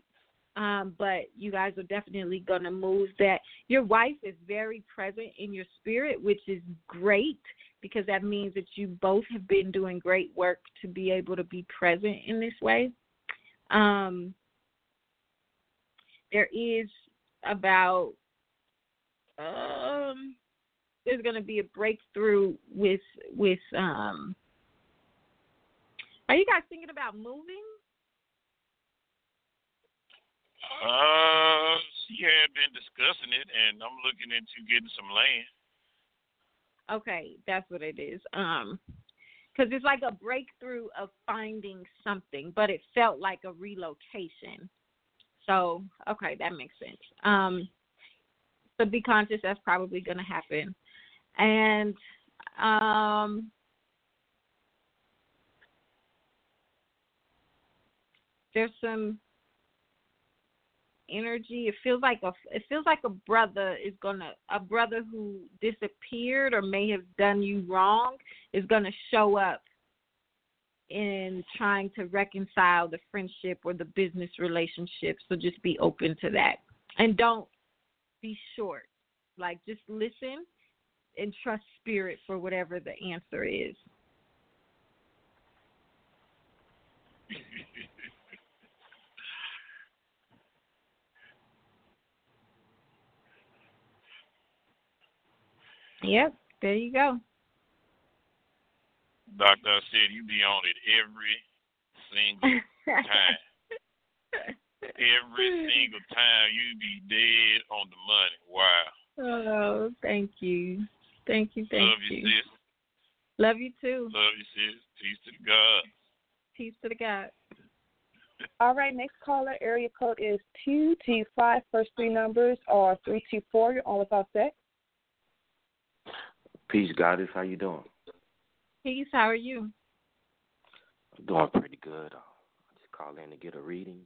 Um, but you guys are definitely gonna move that. Your wife is very present in your spirit, which is great because that means that you both have been doing great work to be able to be present in this way. Um, there is about um, there's going to be a breakthrough with with um. Are you guys thinking about moving? Uh, she had been discussing it, and I'm looking into getting some land. Okay, that's what it is. Um, because it's like a breakthrough of finding something, but it felt like a relocation. So, okay, that makes sense. Um, so be conscious that's probably going to happen, and um, there's some energy. It feels like a it feels like a brother is gonna a brother who disappeared or may have done you wrong is gonna show up in trying to reconcile the friendship or the business relationship. So just be open to that. And don't be short. Like just listen and trust spirit for whatever the answer is. Yep, there you go. Doctor I said you be on it every single time. every single time you be dead on the money. Wow. Oh, thank you. Thank you, thank Love you, you. sis. Love you too. Love you, sis. Peace to the God. Peace to the God. All right, next caller, area code is 2T5. First three numbers are 324. You're on with Auset. Peace, Goddess. How you doing? Peace, how are you? I'm doing pretty good. I just called in to get a reading.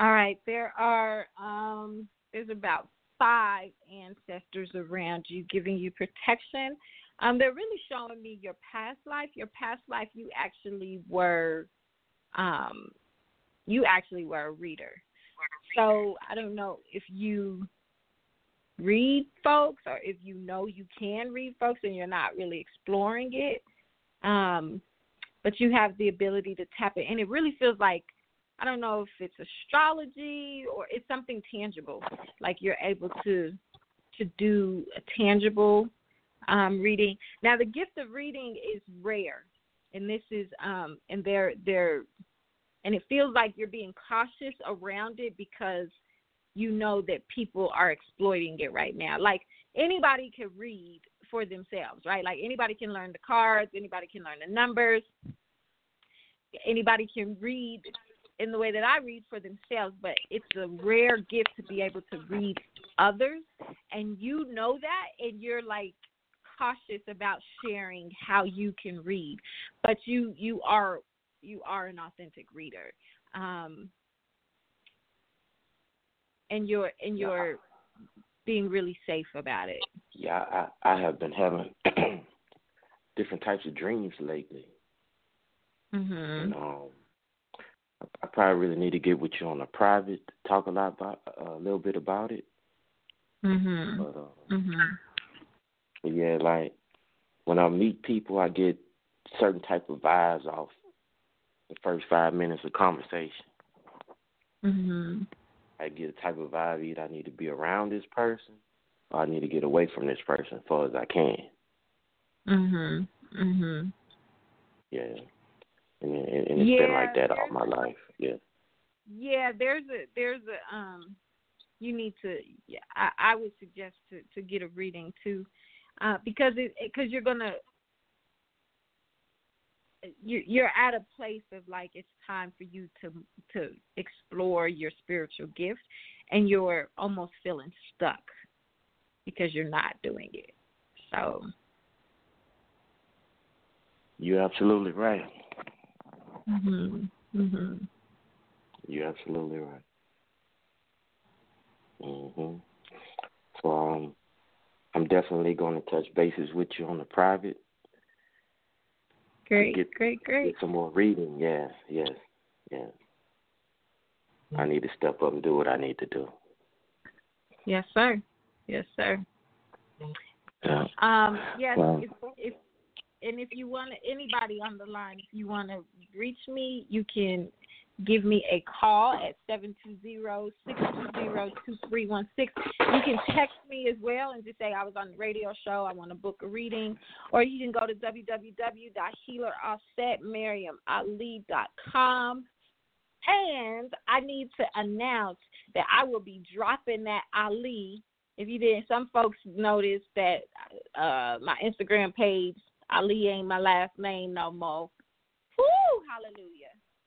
All right, there are um there's about five ancestors around you giving you protection. Um they're really showing me your past life. Your past life you actually were um you actually were a reader. So I don't know if you read folks or if you know you can read folks and you're not really exploring it. Um but you have the ability to tap it and it really feels like I don't know if it's astrology or it's something tangible. Like you're able to to do a tangible um, reading. Now the gift of reading is rare, and this is um, and they're they're and it feels like you're being cautious around it because you know that people are exploiting it right now. Like anybody can read for themselves, right? Like anybody can learn the cards, anybody can learn the numbers, anybody can read in the way that I read for themselves, but it's a rare gift to be able to read others and you know that and you're like cautious about sharing how you can read. But you you are you are an authentic reader. Um and you're and you're being really safe about it. Yeah, I I have been having different types of dreams lately. Mhm. And um I probably really need to get with you on a private, talk a lot about a little bit about it. Mhm. But uh, Mhm. But yeah, like when I meet people, I get certain type of vibes off the first five minutes of conversation. Mhm. I get a type of vibe either I need to be around this person or I need to get away from this person as far as I can. Mhm. Mhm. Yeah. And, and, and it's been like that all my life. Yeah. Yeah, there's a there's a um you need to yeah, I I would suggest to to get a reading too. Uh because it because you're going to you you're at a place of like it's time for you to to explore your spiritual gift and you're almost feeling stuck because you're not doing it. So, You're absolutely right. mhm. Mhm. You're absolutely right. Mhm. So um, I'm definitely going to touch bases with you on the private. Great, get, great, great. Get some more reading. Yes, yes, yes. I need to step up and do what I need to do. Yes, sir. Yes, sir. Yeah. Um, yes, Wow. if, if and if you want anybody on the line, if you want to reach me, you can give me a call at seven two zero six two zero two three one six. You can text me as well and just say I was on the radio show, I want to book a reading, or you can go to www.healerausetmariamali.com. And I need to announce that I will be dropping that Ali. If you didn't, some folks noticed that uh my Instagram page Ali ain't my last name no more. Whoo, hallelujah.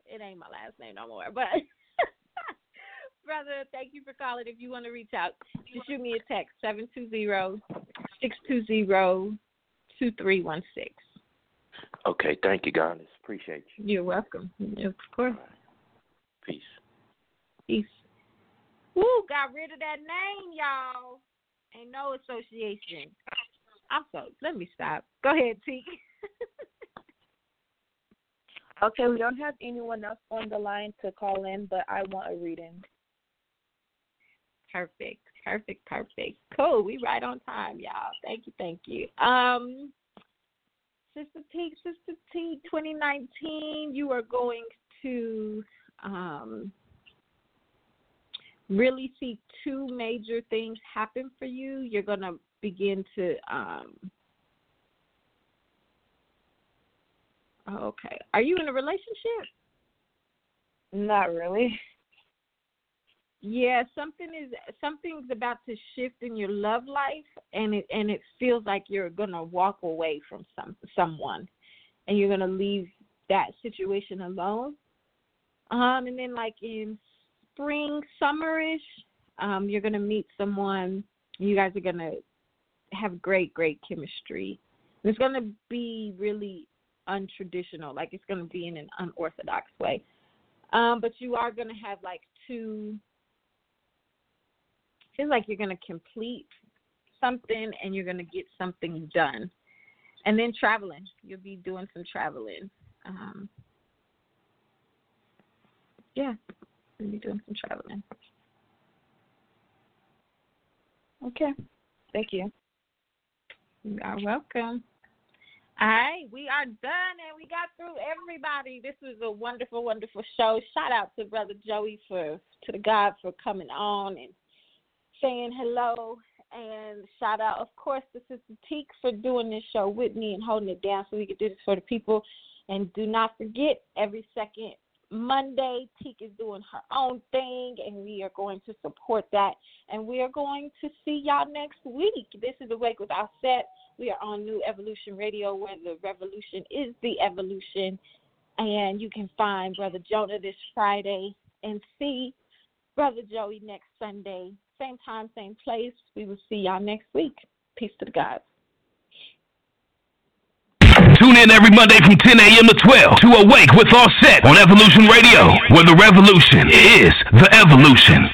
It ain't my last name no more. But brother, thank you for calling. If you want to reach out, just shoot me a text seven two zero six two zero two three one six. Okay, thank you, Goddess. Appreciate you. You're welcome. Of course. Peace. Peace. Woo, got rid of that name, y'all. Ain't no association. I'm so let me stop. Go ahead, T. Okay, we don't have anyone else on the line to call in, but I want a reading. Perfect. Perfect. Perfect. Cool. We right on time, y'all. Thank you. Thank you. Um Sister T, Sister T, 2019, you are going to um, really see two major things happen for you. You're going to begin to. Um, okay. Are you in a relationship? Not really. Yeah, something is something's about to shift in your love life, and it and it feels like you're gonna walk away from some someone, and you're gonna leave that situation alone. Um, and then like in spring, summerish, um, you're gonna meet someone. You guys are gonna have great, great chemistry. And it's gonna be really untraditional, like it's gonna be in an unorthodox way. Um, but you are gonna have like two feels like you're going to complete something and you're going to get something done. And then traveling. You'll be doing some traveling. Um, yeah, you'll be doing some traveling. Okay. Thank you. You are welcome. All right, we are done and we got through everybody. This was a wonderful, wonderful show. Shout out to Brother Joey for to the God for coming on and saying hello and shout out of course to Sister Teak for doing this show with me and holding it down so we could do this for the people. And do not forget every second Monday. Teak is doing her own thing, and we are going to support that. And we are going to see y'all next week. This is Awake with Our Set. We are on New Evolution Radio, where the revolution is the evolution. And you can find Brother Jonah this Friday and see Brother Joey next Sunday. Same time, same place. We will see y'all next week. Peace to the gods. Tune in every Monday from 10 a.m. to 12 to Awake with Auset on Evolution Radio, where the revolution is the evolution.